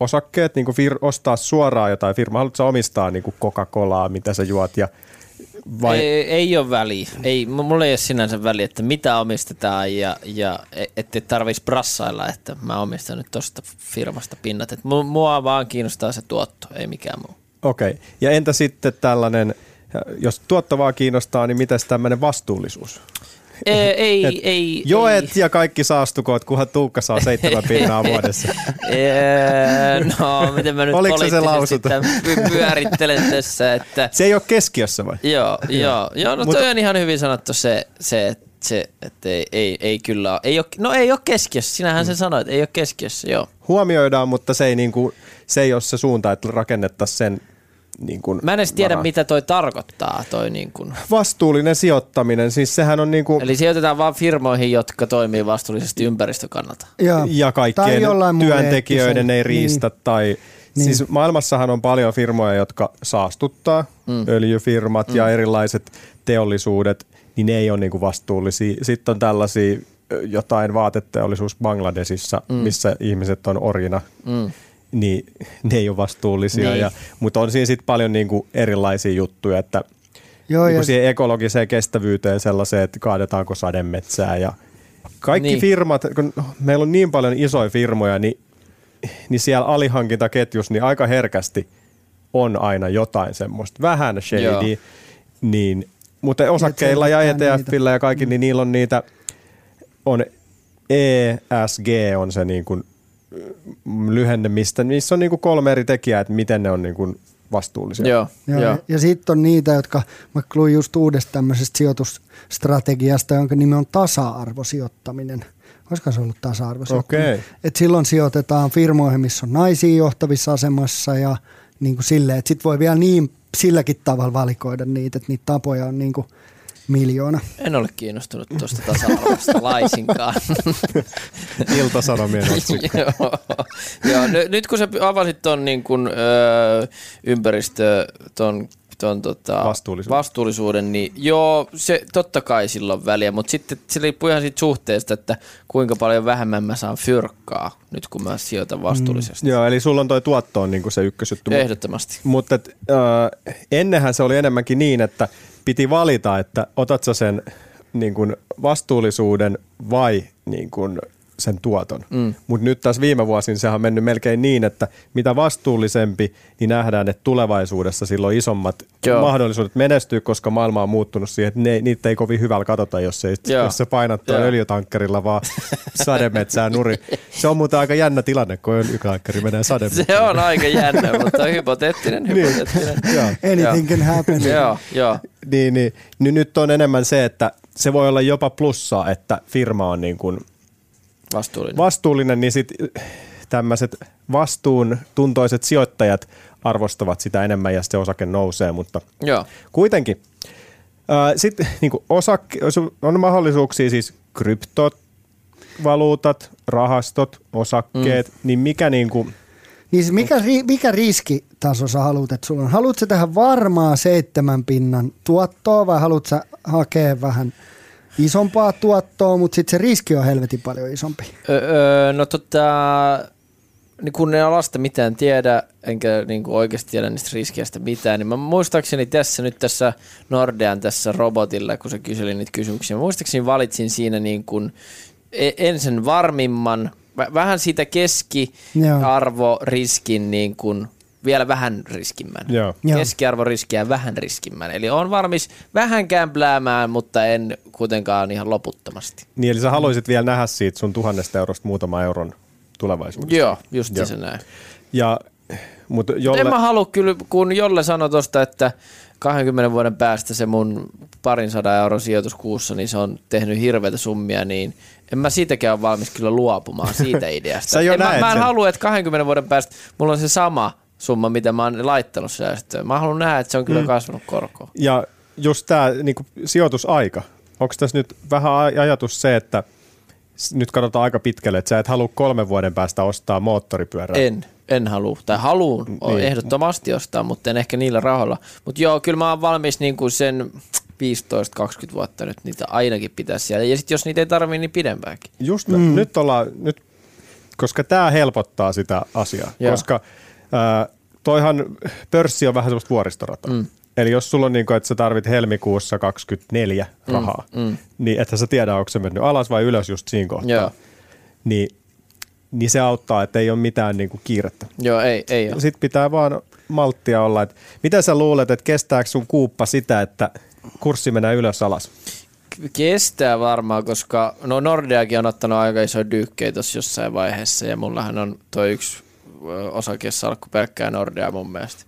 [SPEAKER 1] osakkeet, niin fir- ostaa suoraan jotain firmaa, haluatko omistaa niin Coca-Colaa, mitä sä juot, ja vai
[SPEAKER 3] Ei, ei ole väliä. Ei, mulla ei ole sinänsä väliä, että mitä omistetaan ja, ja e- ettei tarvitsisi brassailla, että mä omistan nyt tosta firmasta pinnat. Et mu- mua vaan kiinnostaa se tuotto, ei mikään muu.
[SPEAKER 1] Okei. Ja entä sitten tällainen, jos tuotto vaan kiinnostaa, niin mitäs tämmöinen vastuullisuus?
[SPEAKER 3] Ei, ei,
[SPEAKER 1] Et
[SPEAKER 3] ei.
[SPEAKER 1] Joet
[SPEAKER 3] ei.
[SPEAKER 1] ja kaikki saastukoot, kunhan Tuukka saa seitsemän pinnaa [LAUGHS] vuodessa.
[SPEAKER 3] No, miten mä nyt
[SPEAKER 1] Oliko se lausunto?
[SPEAKER 3] pyörittelen tässä, että
[SPEAKER 1] Se ei ole keskiössä vai?
[SPEAKER 3] joo, joo, joo, no
[SPEAKER 1] Mutta-
[SPEAKER 3] toi on ihan hyvin sanottu se, se että se, että ei, ei, ei kyllä ole, ei ole, no ei ole keskiössä, sinähän
[SPEAKER 1] Mm.
[SPEAKER 3] sen sanoit, ei ole keskiössä, joo.
[SPEAKER 1] Huomioidaan, mutta se ei, niinku, se ei ole se suunta, että rakennettaisiin sen niin kuin
[SPEAKER 3] Mä en edes tiedä,
[SPEAKER 1] varaan.
[SPEAKER 3] mitä toi tarkoittaa, toi niin kuin.
[SPEAKER 1] Vastuullinen sijoittaminen, siis sehän on niin kuin,
[SPEAKER 3] Eli sijoitetaan vaan firmoihin, jotka toimii vastuullisesti ympäristön kannalta.
[SPEAKER 2] Ja,
[SPEAKER 1] ja kaikkien työntekijöiden ei riistä
[SPEAKER 2] Niin.
[SPEAKER 1] tai
[SPEAKER 2] Niin.
[SPEAKER 1] Siis maailmassahan on paljon firmoja, jotka saastuttaa, mm. öljyfirmat mm. ja erilaiset teollisuudet, niin ne ei ole niinku vastuullisia. Sitten on tällaisia jotain vaateteollisuus Bangladesissa, mm. missä ihmiset on orjina,
[SPEAKER 3] Mm.
[SPEAKER 1] Niin ne ei ole vastuullisia.
[SPEAKER 3] Niin.
[SPEAKER 1] Ja, mutta on siinä sitten paljon niinku erilaisia juttuja, että
[SPEAKER 2] Joo,
[SPEAKER 1] niin
[SPEAKER 2] ja
[SPEAKER 1] kuin siihen ekologiseen kestävyyteen sellaiseen, että kaadetaanko sademetsää ja kaikki
[SPEAKER 3] Niin.
[SPEAKER 1] niin. firmat, kun meillä on niin paljon isoja firmoja, niin, niin siellä alihankintaketjus niin aika herkästi on aina jotain semmoista, vähän shady,
[SPEAKER 3] Joo.
[SPEAKER 1] niin, mutta osakkeilla ja ETFillä ja kaikki, niin niillä on niitä, on ESG on se niin kuin lyhenne, mistä, niissä on niin kuin kolme eri tekijää, että miten ne on niin kuin vastuullisia.
[SPEAKER 3] Joo,
[SPEAKER 2] Joo, ja, ja sitten on niitä, jotka, mä luin just uudesta tämmöisestä sijoitusstrategiasta, jonka nimi on tasa-arvosijoittaminen. Olisiko se ollut tasa-arvosijoittaminen?
[SPEAKER 1] Okei.
[SPEAKER 2] Et silloin sijoitetaan firmoihin, missä on naisia johtavissa asemassa ja niin kuin silleen, että sit voi vielä niin silläkin tavalla valikoida niitä, että niitä tapoja on niin kuin miljoona.
[SPEAKER 3] En ole kiinnostunut tuosta tasa-arvosta [LAUGHS] laisinkaan. [LAUGHS]
[SPEAKER 1] Iltasanomien otsikko.
[SPEAKER 3] joo, joo. Ny- nyt kun sä avasit ton niin kun, öö, ympäristö, ton, ton tota,
[SPEAKER 1] Vastuullisuuden.
[SPEAKER 3] vastuullisuuden, niin joo, se totta kai sillä on väliä, mutta sitten se riippuu ihan siitä suhteesta, että kuinka paljon vähemmän mä saan fyrkkaa nyt kun mä sijoitan vastuullisesti.
[SPEAKER 1] Joo, eli sulla on toi tuotto on niinku se ykkösjuttu.
[SPEAKER 3] Ehdottomasti.
[SPEAKER 1] Mutta et, äh, ennenhän se oli enemmänkin niin, että piti valita, että otat sä sen niin kun vastuullisuuden vai niin kun sen tuoton. Mm. Mutta nyt tässä viime vuosina sehän on mennyt melkein niin, että mitä vastuullisempi, niin nähdään, että tulevaisuudessa silloin isommat
[SPEAKER 3] Joo.
[SPEAKER 1] Mahdollisuudet menestyä, koska maailma on muuttunut siihen, että ne, niitä ei kovin hyvällä katsota, jos, ei,
[SPEAKER 3] Joo.
[SPEAKER 1] jos painat tuon
[SPEAKER 3] Joo.
[SPEAKER 1] öljytankkerilla vaan [LAUGHS] sademetsää nuri. Se on muuten aika jännä tilanne, kun öljytankkeri menee sademetsään.
[SPEAKER 3] Se on aika jännä, mutta hypoteettinen, hypoteettinen. [LAUGHS]
[SPEAKER 1] Joo.
[SPEAKER 2] Anything can happen.
[SPEAKER 3] joo, joo.
[SPEAKER 1] Niin, niin, niin nyt on enemmän se, että se voi olla jopa plussaa, että firma on niin kuin
[SPEAKER 3] Vastuullinen.
[SPEAKER 1] vastuullinen, niin sitten tämmöiset vastuun tuntoiset sijoittajat arvostavat sitä enemmän ja sitten se osake nousee, mutta
[SPEAKER 3] joo.
[SPEAKER 1] kuitenkin. Sitten niin osakke, on mahdollisuuksia siis kryptot, valuutat, rahastot, osakkeet, mm. niin mikä niin kuin,
[SPEAKER 2] Niin se mikä, ri- mikä riskitaso sä haluat, että sulla on? Haluatko tehdä varmaa seitsemän pinnan tuottoa vai haluatko hakea vähän isompaa tuottoa, mutta sitten se riski on helvetin paljon isompi?
[SPEAKER 3] Öö, no tota, niin kun en alasta mitään tiedä, enkä niin kuin oikeasti tiedä niistä riskeistä mitään, niin mä muistaakseni tässä nyt tässä Nordean tässä robotilla, kun se kyseli niitä kysymyksiä, mä muistaakseni valitsin siinä niin kuin e- ensin varmimman, vä- vähän siitä keskiarvoriskin niin kuin vielä vähän riskimmän.
[SPEAKER 1] Joo.
[SPEAKER 3] Keskiarvoriskiä vähän riskimmän. Eli on valmis vähän kämpläämään, mutta en kuitenkaan ihan loputtomasti.
[SPEAKER 1] Niin, eli sä haluaisit vielä nähdä siitä sun tuhannesta eurosta muutama euron tulevaisuudessa.
[SPEAKER 3] Joo, just
[SPEAKER 1] Joo.
[SPEAKER 3] se näin.
[SPEAKER 1] Ja, mutta
[SPEAKER 3] Jolle... En mä halua kyllä, kun Jolle sanoi tosta, että 20 vuoden päästä se mun parin sadan euron sijoitus kuussa, niin se on tehnyt hirveitä summia, niin en mä siitäkään ole valmis kyllä luopumaan siitä [LAUGHS] ideasta.
[SPEAKER 1] Sä jo
[SPEAKER 3] en, mä,
[SPEAKER 1] näet
[SPEAKER 3] mä en halua, että 20 vuoden päästä mulla on se sama summa, mitä mä oon laittanut säästöön. Mä haluan nähdä, että se on kyllä mm. kasvanut korkoa.
[SPEAKER 1] ja just tämä niinku, sijoitusaika. Onko tässä nyt vähän aj- ajatus se, että nyt katsotaan aika pitkälle, että sä et halua kolmen vuoden päästä ostaa moottoripyörää.
[SPEAKER 3] En, en halua, tai haluun niin.
[SPEAKER 1] Niin.
[SPEAKER 3] ehdottomasti ostaa, mutta en ehkä niillä rahoilla. Mutta joo, kyllä mä oon valmis niin kuin sen 15-20 vuotta nyt niitä ainakin pitäisi siellä. Ja sitten jos niitä ei tarvii, niin pidempäänkin.
[SPEAKER 1] Just mm. nyt ollaan, nyt, koska tämä helpottaa sitä asiaa,
[SPEAKER 3] Joo.
[SPEAKER 1] koska toihan pörssi on vähän semmoista vuoristorata. Mm. Eli jos sulla on niin kuin, että sä tarvit helmikuussa 24 rahaa, mm. Mm. niin että sä tiedä, onko se mennyt alas vai ylös just siinä kohtaa.
[SPEAKER 3] Joo.
[SPEAKER 1] Niin, niin se auttaa, että ei ole mitään niin kuin kiirettä.
[SPEAKER 3] Joo, ei, ei ole.
[SPEAKER 1] Sitten pitää vaan malttia olla. Että mitä sä luulet, että kestääkö sun kuuppa sitä, että kurssi menee ylös alas?
[SPEAKER 3] Kestää varmaan, koska no Nordeakin on ottanut aika iso dykkejä tuossa jossain vaiheessa ja mullahan on toi yksi osakesalkku pelkkää Nordea mun mielestä.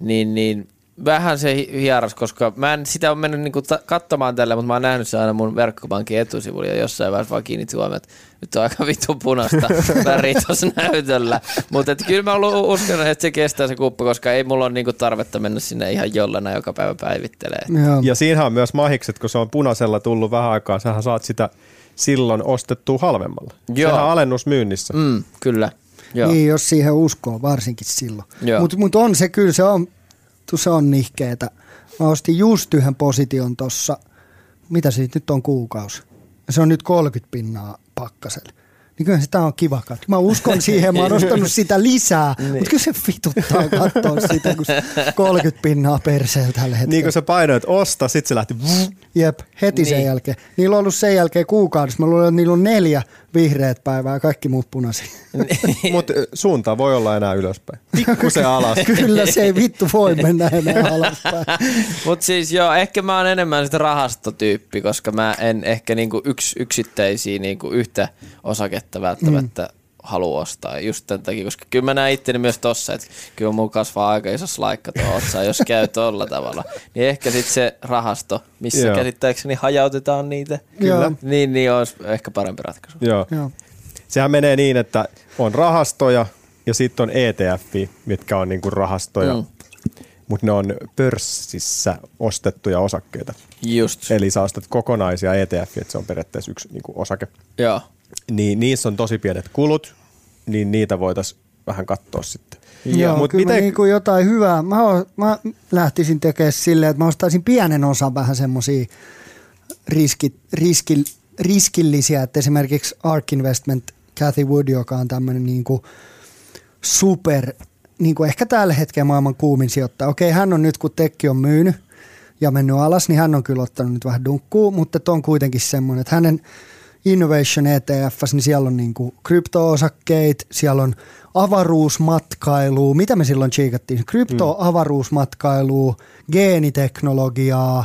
[SPEAKER 3] Niin, niin vähän se hi- hieras, koska mä en sitä ole mennyt niinku ta- katsomaan tällä, mutta mä oon nähnyt se aina mun verkkopankin etusivulla ja jossain vaiheessa vaan kiinnitin huomioon, että nyt on aika vittu punaista [LAUGHS] väriä tuossa näytöllä. Mutta kyllä mä lu- uskon, että se kestää se kuppa, koska ei mulla ole niinku tarvetta mennä sinne ihan jollena joka päivä päivittelee.
[SPEAKER 2] Joo.
[SPEAKER 1] Ja siinähän on myös mahikset, kun se on punaisella tullut vähän aikaa, sähän saat sitä silloin ostettua halvemmalla.
[SPEAKER 3] Joo.
[SPEAKER 1] Sehän on alennusmyynnissä. Mm.
[SPEAKER 3] Mm, kyllä. Joo.
[SPEAKER 2] Niin, jos siihen uskoo, varsinkin silloin. Mutta mut on se kyllä, se on, tu- se on nihkeetä. Mä ostin just yhden position tossa, mitä siitä nyt on kuukausi. Ja se on nyt 30 pinnaa pakkasella. Niin kyllä sitä on kiva katsoa. Mä uskon siihen, mä oon ostanut sitä lisää, [LAUGHS]
[SPEAKER 3] Niin.
[SPEAKER 2] mutta kyllä se vituttaa katsoa sitä, kun se 30 pinnaa perseellä tällä hetkellä.
[SPEAKER 1] Niin kun sä painoit osta, sit se lähti
[SPEAKER 2] Jep, heti sen
[SPEAKER 3] Niin.
[SPEAKER 2] jälkeen. Niillä on ollut sen jälkeen kuukaudessa. Mä luulen, että niillä on neljä vihreät päivää ja kaikki muut punaisia. [LAUGHS]
[SPEAKER 1] Mutta suunta voi olla enää ylöspäin. Pikkusen alas.
[SPEAKER 2] Kyllä se ei vittu voi mennä enää alaspäin. [LAUGHS]
[SPEAKER 3] Mutta siis joo, ehkä mä oon enemmän sitä rahastotyyppi, koska mä en ehkä niinku yks, yksittäisiä niinku yhtä osaketta välttämättä mm. Halua ostaa. Just tämän takia, koska kyllä mä näen itteni myös tossa, että kyllä mulla kasvaa aika iso slaikka tuo otsa, jos käy tolla tavalla. Niin ehkä sitten se rahasto, missä
[SPEAKER 1] Joo.
[SPEAKER 3] käsittääkseni hajautetaan niitä,
[SPEAKER 2] Joo.
[SPEAKER 3] niin, niin olisi ehkä parempi ratkaisu.
[SPEAKER 1] Joo.
[SPEAKER 2] Joo.
[SPEAKER 1] Sehän menee niin, että on rahastoja ja sitten on ETF, mitkä on niinku rahastoja,
[SPEAKER 3] mm.
[SPEAKER 1] mutta ne on pörssissä ostettuja osakkeita.
[SPEAKER 3] Just,
[SPEAKER 1] Eli sä ostat kokonaisia ETF, että se on periaatteessa yksi niinku osake.
[SPEAKER 3] joo.
[SPEAKER 1] Niin niissä on tosi pienet kulut, niin niitä voitaisiin vähän katsoa sitten.
[SPEAKER 2] Joo,
[SPEAKER 1] Mut
[SPEAKER 2] kyllä
[SPEAKER 1] miten-
[SPEAKER 2] mä niinku jotain hyvää. Mä, o- mä lähtisin tekemään silleen, että mä ostaisin pienen osan vähän semmosia riski, riski, riskillisiä, että esimerkiksi Ark Investment Cathy Wood, joka on tämmöinen niinku super, niinku ehkä tällä hetkellä maailman kuumin sijoittaja. Okei, hän on nyt kun tekki on myynyt ja mennyt alas, niin hän on kyllä ottanut nyt vähän dunkkuu, mutta on kuitenkin semmoinen, että hänen Innovation ETFs, niin siellä on niinku krypto-osakkeita, siellä on avaruusmatkailua, mitä me silloin chiikattiin? Krypto, avaruusmatkailua, geeniteknologiaa,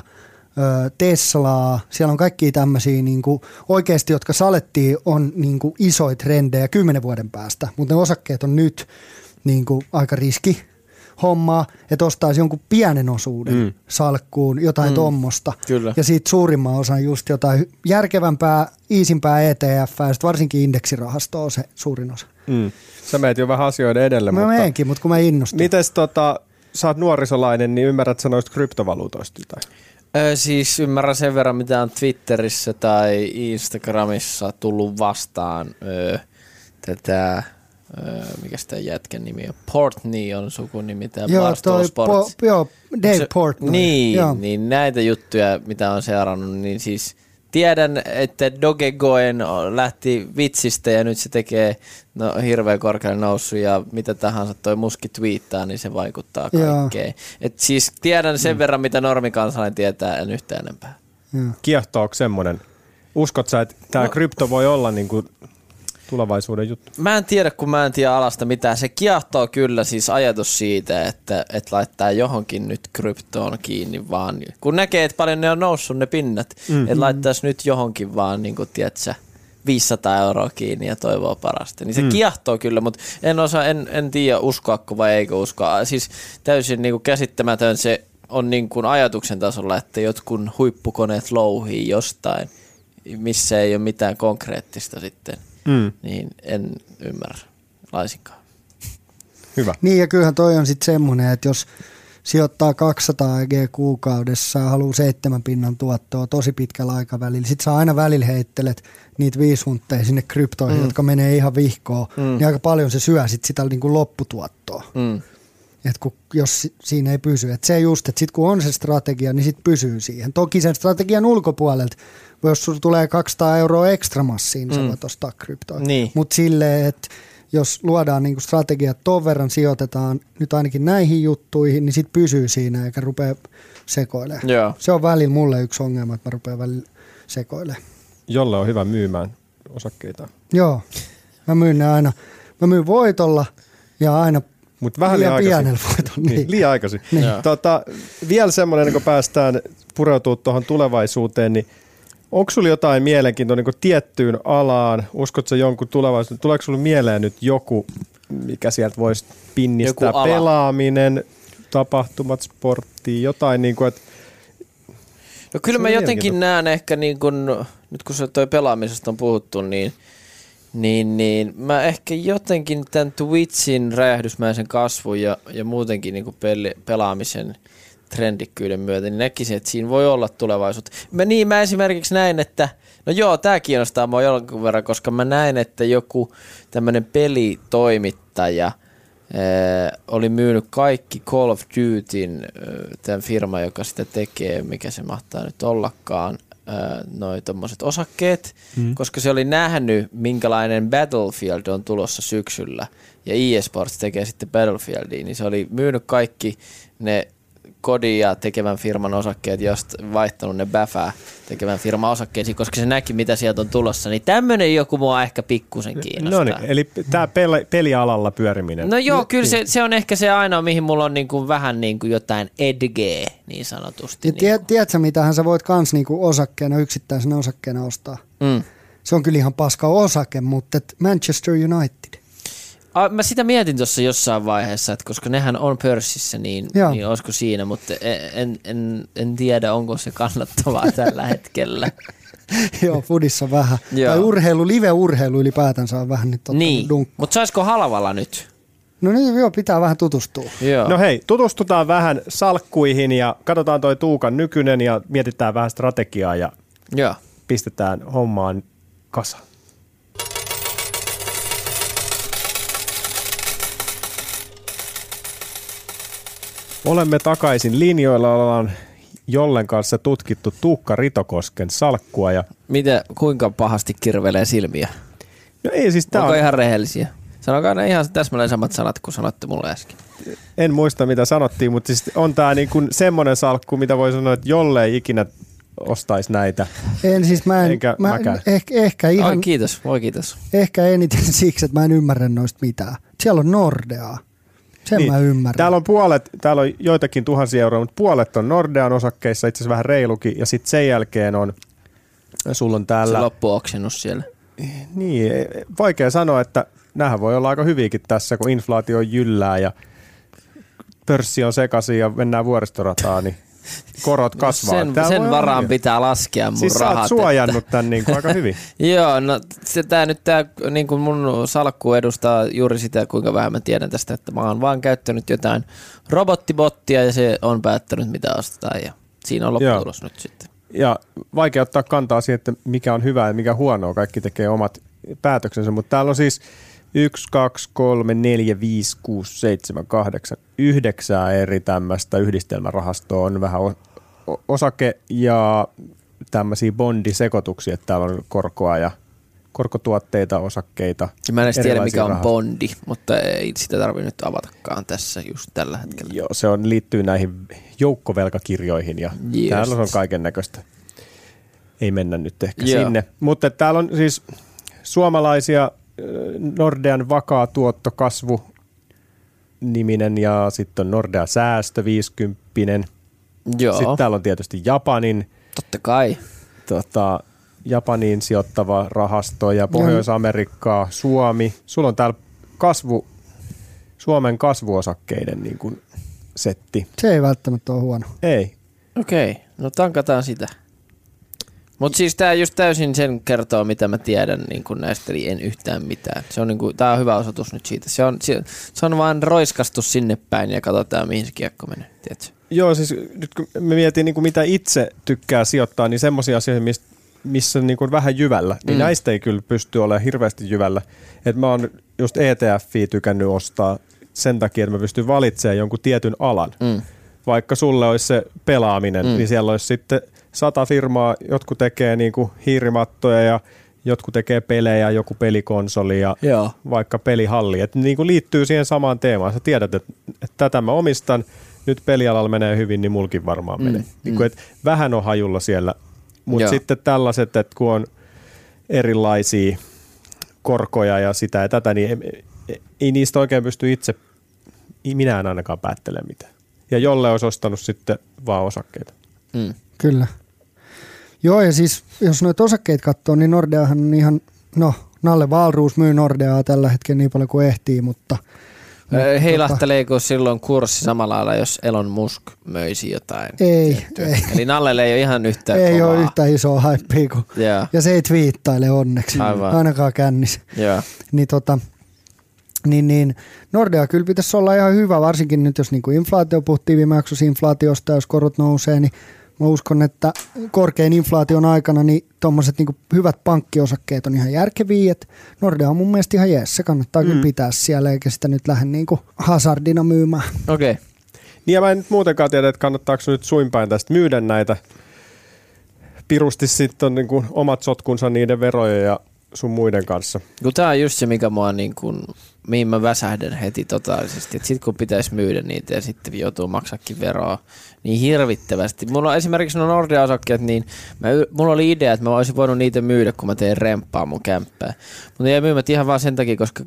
[SPEAKER 2] ö, Teslaa, siellä on kaikkia tämmöisiä niinku, oikeasti, jotka salettiin, on niinku isoja trendejä kymmenen vuoden päästä, mutta ne osakkeet on nyt niinku, aika riski hommaa, että ostaisi jonkun pienen osuuden mm. salkkuun, jotain mm. tommosta.
[SPEAKER 3] Kyllä.
[SPEAKER 2] Ja siitä suurimman osan just jotain järkevämpää, iisimpää ETF, ja sit varsinkin indeksirahasto on se suurin osa.
[SPEAKER 1] Mm. Sä meet jo vähän asioiden edelle,
[SPEAKER 2] Mä
[SPEAKER 1] mutta
[SPEAKER 2] meenkin, mutta kun mä innostun.
[SPEAKER 1] mites tota, sä oot nuorisolainen, niin ymmärrät sä noista kryptovaluutoista jotain?
[SPEAKER 3] Ö, siis ymmärrän sen verran, mitä on Twitterissä tai Instagramissa tullut vastaan ö, tätä, mikä sitä jätkän nimi on, Portney on sukunimi, tämä
[SPEAKER 2] joo,
[SPEAKER 3] Barstool
[SPEAKER 2] toi,
[SPEAKER 3] Sports.
[SPEAKER 2] po, joo, Dave
[SPEAKER 3] Se-
[SPEAKER 2] Portnoy.
[SPEAKER 3] Niin,
[SPEAKER 2] joo.
[SPEAKER 3] niin näitä juttuja, mitä on seurannut, niin siis tiedän, että Dogecoin lähti vitsistä ja nyt se tekee no, hirveän korkealle noussut ja mitä tahansa toi muski twiittaa, niin se vaikuttaa kaikkeen. Et siis tiedän sen mm. verran, mitä normikansalainen tietää, en yhtään enempää.
[SPEAKER 1] Kiehtooko semmoinen? Uskot sä, että tämä no, krypto voi olla niin kuin tulevaisuuden juttu?
[SPEAKER 3] Mä en tiedä, kun mä en tiedä alasta mitään. Se kiehtoo kyllä siis ajatus siitä, että, että laittaa johonkin nyt kryptoon kiinni vaan. Kun näkee, että paljon ne on noussut ne pinnat, mm-hmm. että laittaisi nyt johonkin vaan, niin kuin, tiedätkö, 500 euroa kiinni ja toivoo parasta. Niin se mm. kiehtoo kyllä, mutta en osaa, en, en tiedä uskoako vai eikö uskoa. Siis täysin niin kuin käsittämätön se on niin kuin ajatuksen tasolla, että jotkut huippukoneet louhii jostain, missä ei ole mitään konkreettista sitten mm. niin en ymmärrä laisinkaan.
[SPEAKER 1] Hyvä.
[SPEAKER 2] Niin ja kyllähän toi on sitten semmoinen, että jos sijoittaa 200 EG kuukaudessa ja haluaa seitsemän pinnan tuottoa tosi pitkällä aikavälillä, sitten sä aina välillä heittelet niitä viisuntteja sinne kryptoihin, mm. jotka menee ihan vihkoon, mm. niin aika paljon se syö sit sitä niin kuin lopputuottoa. Mm. Et kun, jos siinä ei pysy. Et se just, että sitten kun on se strategia, niin sitten pysyy siihen. Toki sen strategian ulkopuolelta jos sulla tulee 200 euroa ekstra massiin, niin mm. sä voit ostaa kryptoa. Niin. Mutta silleen, että jos luodaan niinku strategiat, ton verran sijoitetaan nyt ainakin näihin juttuihin, niin sit pysyy siinä eikä rupea sekoilemaan. Joo. Se on välillä mulle yksi ongelma, että mä rupean välillä sekoilemaan.
[SPEAKER 1] Jolle on hyvä myymään osakkeita.
[SPEAKER 2] Joo, mä myyn ne aina. Mä myyn voitolla ja aina
[SPEAKER 1] Mut vähän liian, liian
[SPEAKER 2] pienellä voitolla. Niin.
[SPEAKER 1] niin. Liian aikaisin. Niin. Tota, vielä semmoinen, kun päästään pureutuu tuohon tulevaisuuteen, niin Onko sulla jotain mielenkiintoista niin tiettyyn alaan? Uskotko jonkun tulevaisuuden? Tuleeko sulla mieleen nyt joku, mikä sieltä voisi pinnistää? Pelaaminen, tapahtumat, sportti, jotain niin kuin, että
[SPEAKER 3] No kyllä mä jotenkin näen ehkä, niin kun, nyt kun se toi pelaamisesta on puhuttu, niin, niin, niin mä ehkä jotenkin tämän Twitchin räjähdysmäisen kasvun ja, ja muutenkin niin peli, pelaamisen – trendikkyyden myötä, niin näkisin, että siinä voi olla tulevaisuutta. Mä, niin, mä esimerkiksi näin, että no joo, tämä kiinnostaa mua jonkun verran, koska mä näin, että joku tämmöinen pelitoimittaja ää, oli myynyt kaikki Call of Dutyn, tämän firma, joka sitä tekee, mikä se mahtaa nyt ollakaan, noin tuommoiset osakkeet, mm. koska se oli nähnyt, minkälainen Battlefield on tulossa syksyllä, ja eSports tekee sitten Battlefieldia, niin se oli myynyt kaikki ne kodia tekevän firman osakkeet, josta vaihtanut ne Bäfää tekevän firman osakkeisiin, koska se näki, mitä sieltä on tulossa. Niin tämmöinen joku mua ehkä pikkusen kiinnostaa.
[SPEAKER 1] No niin, eli tämä peli, pelialalla pyöriminen.
[SPEAKER 3] No joo, kyllä se, se on ehkä se ainoa, mihin mulla on niin kuin vähän niin kuin jotain edgeä niin sanotusti.
[SPEAKER 2] Ja niin tiedätkö, mitähän sä voit kans niin kuin osakkeena, yksittäisenä osakkeena ostaa? Mm. Se on kyllä ihan paska osake, mutta Manchester United.
[SPEAKER 3] Mä sitä mietin tuossa jossain vaiheessa, että koska nehän on pörssissä, niin, niin olisiko siinä, mutta en, en, en tiedä, onko se kannattavaa [LAUGHS] tällä hetkellä. [LAUGHS]
[SPEAKER 2] Joo, fudissa vähän. Joo. Tai urheilu, live-urheilu ylipäätänsä on vähän nyt
[SPEAKER 3] Niin, mutta saisiko halvalla nyt?
[SPEAKER 2] No niin, joo, pitää vähän tutustua.
[SPEAKER 1] Joo. No hei, tutustutaan vähän salkkuihin ja katsotaan toi Tuukan nykyinen ja mietitään vähän strategiaa ja joo. pistetään hommaan kasaan. Olemme takaisin linjoilla, ollaan Jollen kanssa tutkittu Tuukka Ritokosken salkkua. Ja...
[SPEAKER 3] Mitä, kuinka pahasti kirvelee silmiä?
[SPEAKER 1] No ei siis tää
[SPEAKER 3] Onko on... ihan rehellisiä? Sanokaa ne ihan täsmälleen samat sanat kuin sanoitte mulle äsken.
[SPEAKER 1] En muista mitä sanottiin, mutta siis on tää niin kuin semmoinen salkku, mitä voi sanoa, että jolle ei ikinä ostaisi näitä.
[SPEAKER 2] En siis mä en, Enkä mä, ehkä, ehkä ihan,
[SPEAKER 3] Oi, kiitos, voi kiitos.
[SPEAKER 2] Ehkä eniten siksi, että mä en ymmärrä noista mitään. Siellä on Nordeaa. Sen niin. mä ymmärrän.
[SPEAKER 1] Täällä on puolet, täällä on joitakin tuhansia euroa, mutta puolet on Nordean osakkeissa, itse asiassa vähän reilukin, ja sitten sen jälkeen on, sulla on täällä...
[SPEAKER 3] Se loppuoksennus siellä.
[SPEAKER 1] Niin, vaikea sanoa, että nämähän voi olla aika hyviäkin tässä, kun inflaatio jyllää ja pörssi on sekaisin ja mennään vuoristorataan, niin korot kasvaa.
[SPEAKER 3] Sen, sen varaan hyvin. pitää laskea mun
[SPEAKER 1] siis
[SPEAKER 3] rahat.
[SPEAKER 1] Siis suojannut että... tämän niin kuin aika [LAUGHS] hyvin.
[SPEAKER 3] Joo, no se, tää nyt tää, niin kuin mun salkku edustaa juuri sitä, kuinka vähän mä tiedän tästä, että mä oon vaan käyttänyt jotain robottibottia ja se on päättänyt mitä ostetaan ja siinä on lopputulos nyt sitten.
[SPEAKER 1] Ja vaikea ottaa kantaa siihen, että mikä on hyvää ja mikä huonoa, kaikki tekee omat päätöksensä, mutta täällä on siis 1, 2, 3, 4, 5, 6, 7, 8, 9 eri tämmöistä yhdistelmärahastoa on vähän osake ja tämmöisiä bondisekoituksia, että täällä on korkoa ja korkotuotteita, osakkeita.
[SPEAKER 3] Mä en edes tiedä, mikä on
[SPEAKER 1] rahastoja.
[SPEAKER 3] bondi, mutta ei sitä tarvitse nyt avatakaan tässä just tällä hetkellä.
[SPEAKER 1] Joo, se on, liittyy näihin joukkovelkakirjoihin ja
[SPEAKER 3] Just.
[SPEAKER 1] täällä on kaiken näköistä. Ei mennä nyt ehkä
[SPEAKER 3] Joo.
[SPEAKER 1] sinne. Mutta täällä on siis suomalaisia Nordean vakaa tuotto kasvu niminen ja sitten on Nordea säästö 50.
[SPEAKER 3] Joo,
[SPEAKER 1] Sitten täällä on tietysti Japanin,
[SPEAKER 3] totta kai.
[SPEAKER 1] tota, Japaniin sijoittava rahasto ja Pohjois-Amerikkaa, Suomi. Sulla on täällä kasvu, Suomen kasvuosakkeiden niin kuin setti.
[SPEAKER 2] Se ei välttämättä ole huono.
[SPEAKER 1] Ei,
[SPEAKER 3] Okei, okay. no tankataan sitä. Mutta siis tämä just täysin sen kertoo, mitä mä tiedän niin kun näistä, eli en yhtään mitään. Se on, niin kun, tää on hyvä osoitus nyt siitä. Se on, se, se on vaan roiskastu sinne päin ja katsotaan, mihin se kiekko menee. Tiedätkö?
[SPEAKER 1] Joo, siis nyt kun me mietin niin kuin mitä itse tykkää sijoittaa, niin semmoisia asioita, missä, missä niin kuin vähän jyvällä, niin
[SPEAKER 3] Mm.
[SPEAKER 1] näistä ei kyllä pysty olemaan hirveästi jyvällä. Et mä oon just ETFiä tykännyt ostaa sen takia, että mä pystyn valitsemaan jonkun tietyn alan.
[SPEAKER 3] Mm.
[SPEAKER 1] Vaikka sulle olisi se pelaaminen,
[SPEAKER 3] mm.
[SPEAKER 1] niin siellä olisi sitten sata firmaa, jotkut tekee niin kuin hiirimattoja ja jotkut tekee pelejä, joku pelikonsoli ja
[SPEAKER 3] Joo.
[SPEAKER 1] vaikka pelihalli. Et niin kuin liittyy siihen samaan teemaan. Sä tiedät, että, että tätä mä omistan, nyt pelialalla menee hyvin, niin mulkin varmaan
[SPEAKER 3] Mm,
[SPEAKER 1] menee. Mm, niin kuin, että vähän on hajulla siellä, mutta sitten tällaiset, että kun on erilaisia korkoja ja sitä ja tätä, niin ei, ei, niistä oikein pysty itse, minä en ainakaan päättele mitään. Ja jolle olisi ostanut sitten vaan osakkeita.
[SPEAKER 3] Mm.
[SPEAKER 2] Kyllä. Joo, ja siis jos noita osakkeita katsoo, niin Nordeahan on ihan, no, Nalle Valruus myy Nordeaa tällä hetkellä niin paljon kuin ehtii, mutta...
[SPEAKER 3] Ö, Heilahteleeko silloin kurssi samalla lailla, jos Elon Musk möisi jotain?
[SPEAKER 2] Ei,
[SPEAKER 3] tiettyä?
[SPEAKER 2] ei.
[SPEAKER 3] Eli Nallelle ei ole ihan yhtä
[SPEAKER 2] ei
[SPEAKER 3] kovaa.
[SPEAKER 2] ole yhtä isoa hypeä kuin...
[SPEAKER 3] Joo,
[SPEAKER 2] Ja se ei twiittaile onneksi,
[SPEAKER 3] Aivan.
[SPEAKER 2] ainakaan kännissä.
[SPEAKER 3] joo.
[SPEAKER 2] Niin, tota, niin, niin Nordea kyllä pitäisi olla ihan hyvä, varsinkin nyt jos niinku inflaatio, puhuttiin viime inflaatiosta, jos korot nousee, niin mä uskon, että korkein inflaation aikana niin tuommoiset niinku hyvät pankkiosakkeet on ihan järkeviä, että Nordea on mun mielestä ihan jees, se kannattaa mm. kyllä pitää siellä, eikä sitä nyt lähde niinku hazardina myymään.
[SPEAKER 3] Okei. Okay.
[SPEAKER 1] Niin ja mä en nyt muutenkaan tiedä, että kannattaako nyt suinpäin tästä myydä näitä. Pirusti sitten on niin kuin omat sotkunsa niiden verojen ja sun muiden kanssa.
[SPEAKER 3] Kun tää on just se, mikä mua niin kun, mihin mä väsähdän heti totaalisesti. Että sit kun pitäisi myydä niitä ja sitten joutuu maksakin veroa niin hirvittävästi. Mulla on esimerkiksi nuo Nordea-osakkeet, niin mä, mulla oli idea, että mä olisin voinut niitä myydä, kun mä tein remppaa mun kämppää. Mutta ne jäi myymättä ihan vaan sen takia, koska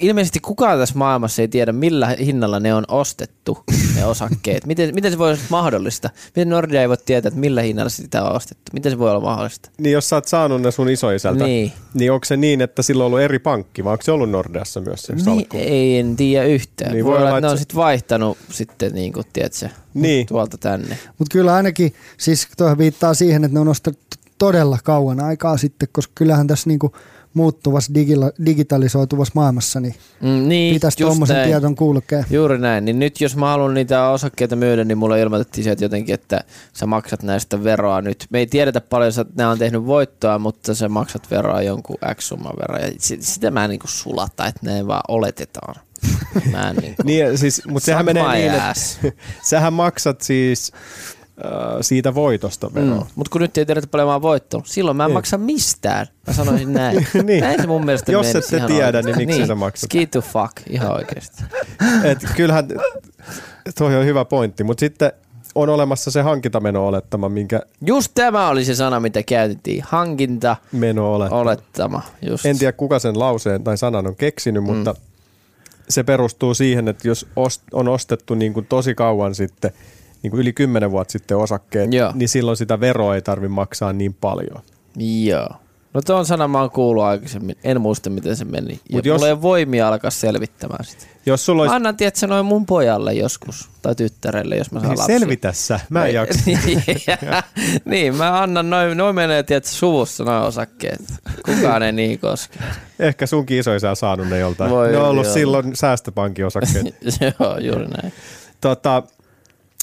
[SPEAKER 3] ilmeisesti kukaan tässä maailmassa ei tiedä, millä hinnalla ne on ostettu, ne osakkeet. [LAUGHS] Miten, miten se voi olla mahdollista? Miten Nordea ei voi tietää, että millä hinnalla sitä on ostettu? Miten se voi olla mahdollista?
[SPEAKER 1] Niin jos sä oot saanut ne sun isoisältä,
[SPEAKER 3] Niin.
[SPEAKER 1] niin onko se niin, että sillä on ollut eri pankki, vai onko se ollut Nordeassa myös se
[SPEAKER 3] Niin,
[SPEAKER 1] salkku?
[SPEAKER 3] ei, en tiedä yhtään.
[SPEAKER 1] Niin
[SPEAKER 3] Niin
[SPEAKER 1] voi
[SPEAKER 3] voi olla,
[SPEAKER 1] olla,
[SPEAKER 3] että ne on
[SPEAKER 1] se-
[SPEAKER 3] sitten vaihtanut sitten, niin kuin, tiedätkö,
[SPEAKER 1] Niin.
[SPEAKER 3] tuolta tänne.
[SPEAKER 2] Mutta kyllä ainakin, siis viittaa siihen, että ne on ostettu todella kauan aikaa sitten, koska kyllähän tässä niinku muuttuvassa digila- digitalisoituvassa maailmassa, niin
[SPEAKER 3] Mm, niin,
[SPEAKER 2] pitäisi tuommoisen
[SPEAKER 3] näin.
[SPEAKER 2] tiedon kulkea.
[SPEAKER 3] Juuri näin. Niin nyt jos mä haluan niitä osakkeita myydä, niin mulle ilmoitettiin sieltä jotenkin, että sä maksat näistä veroa nyt. Me ei tiedetä paljon, että nämä on tehnyt voittoa, mutta sä maksat veroa jonkun X summan verran. Ja si- sitä mä en niin sulata, että näin vaan oletetaan. [LAUGHS] Mä en niin kuin,
[SPEAKER 1] Niin, siis, mutta sehän menee niin, että [LAUGHS] sähän maksat siis siitä voitosta veroa.
[SPEAKER 3] Mm. Mutta kun nyt ei tiedetä paljon mä oon voittanut, silloin mä en
[SPEAKER 1] Ei.
[SPEAKER 3] maksa mistään. Mä sanoisin näin. [LAUGHS]
[SPEAKER 1] Niin.
[SPEAKER 3] Näin se mun mielestä
[SPEAKER 1] Jos ette
[SPEAKER 3] ihan
[SPEAKER 1] tiedä,
[SPEAKER 3] oikeasti.
[SPEAKER 1] niin miksi sä maksat?
[SPEAKER 3] Ski to fuck, ihan oikeasti. [LAUGHS]
[SPEAKER 1] Et kyllähän toi on hyvä pointti, mutta sitten on olemassa se hankintameno-olettama, minkä
[SPEAKER 3] Just tämä oli se sana, mitä käytettiin. Hankinta,
[SPEAKER 1] meno olettama.
[SPEAKER 3] Just.
[SPEAKER 1] En tiedä kuka sen lauseen tai sanan on keksinyt,
[SPEAKER 3] Mm.
[SPEAKER 1] mutta se perustuu siihen, että jos on ostettu niin kuin tosi kauan sitten, niin kuin yli kymmenen vuotta sitten osakkeet,
[SPEAKER 3] Joo.
[SPEAKER 1] niin silloin sitä veroa ei tarvitse maksaa niin paljon.
[SPEAKER 3] Joo. No tuon sanan mä oon kuullut aikaisemmin. En muista, miten se meni.
[SPEAKER 1] Mut
[SPEAKER 3] Mut
[SPEAKER 1] jos-
[SPEAKER 3] Mulla ei voimia alkaa selvittämään sitä.
[SPEAKER 1] Jos sulla olisi...
[SPEAKER 3] Annan, tiedätkö, noin mun pojalle joskus. Tai tyttärelle, jos mä saan lapsia.
[SPEAKER 1] Selvitä sä, mä en jaksa. [LAUGHS]
[SPEAKER 3] niin, mä annan noin, noin menee, tiedätkö, suvussa noin osakkeet. Kukaan ei niin koske.
[SPEAKER 1] Ehkä sunkin isoisä on saanut ne joltain.
[SPEAKER 3] Voi
[SPEAKER 1] ne on ollut
[SPEAKER 3] joo.
[SPEAKER 1] silloin säästöpankin osakkeet. [LAUGHS]
[SPEAKER 3] Joo, juuri näin.
[SPEAKER 1] tota,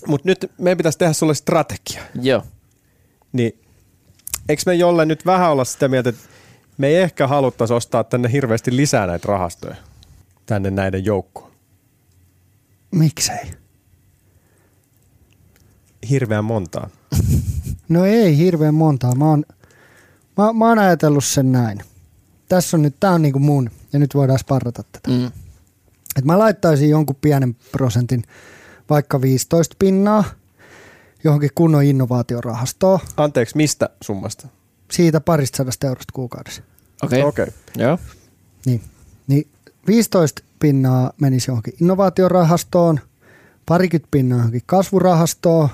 [SPEAKER 1] Mutta nyt meidän pitäisi tehdä sulle strategia.
[SPEAKER 3] Joo.
[SPEAKER 1] Niin eikö me jolle nyt vähän olla sitä mieltä, että me ei ehkä haluttaisi ostaa tänne hirveästi lisää näitä rahastoja tänne näiden joukkoon.
[SPEAKER 2] Miksei?
[SPEAKER 1] Hirveän montaa. [LAUGHS]
[SPEAKER 2] No ei hirveän montaa. Mä oon, mä, mä oon ajatellut sen näin. Tässä on nyt, tää on niinku mun, ja nyt voidaan sparrata tätä.
[SPEAKER 3] Mm.
[SPEAKER 2] Et mä laittaisin jonkun pienen prosentin, vaikka 15 pinnaa, johonkin kunnon innovaatiorahastoon.
[SPEAKER 1] Anteeksi, mistä summasta?
[SPEAKER 2] Siitä parista sadasta eurosta kuukaudessa.
[SPEAKER 3] Okei. Okay.
[SPEAKER 1] Okei.
[SPEAKER 3] Joo.
[SPEAKER 2] Niin, niin 15 pinnaa menisi johonkin innovaatiorahastoon, parikymmentä pinnaa johonkin kasvurahastoon,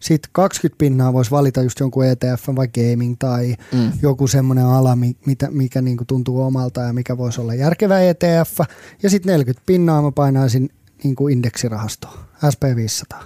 [SPEAKER 2] sitten 20 pinnaa voisi valita just jonkun ETF vai gaming tai
[SPEAKER 3] Mm.
[SPEAKER 2] joku semmoinen ala, mi- mitä, mikä niinku tuntuu omalta ja mikä voisi olla järkevä ETF. Ja sitten 40 pinnaa mä painaisin niinku indeksirahastoon, SP500.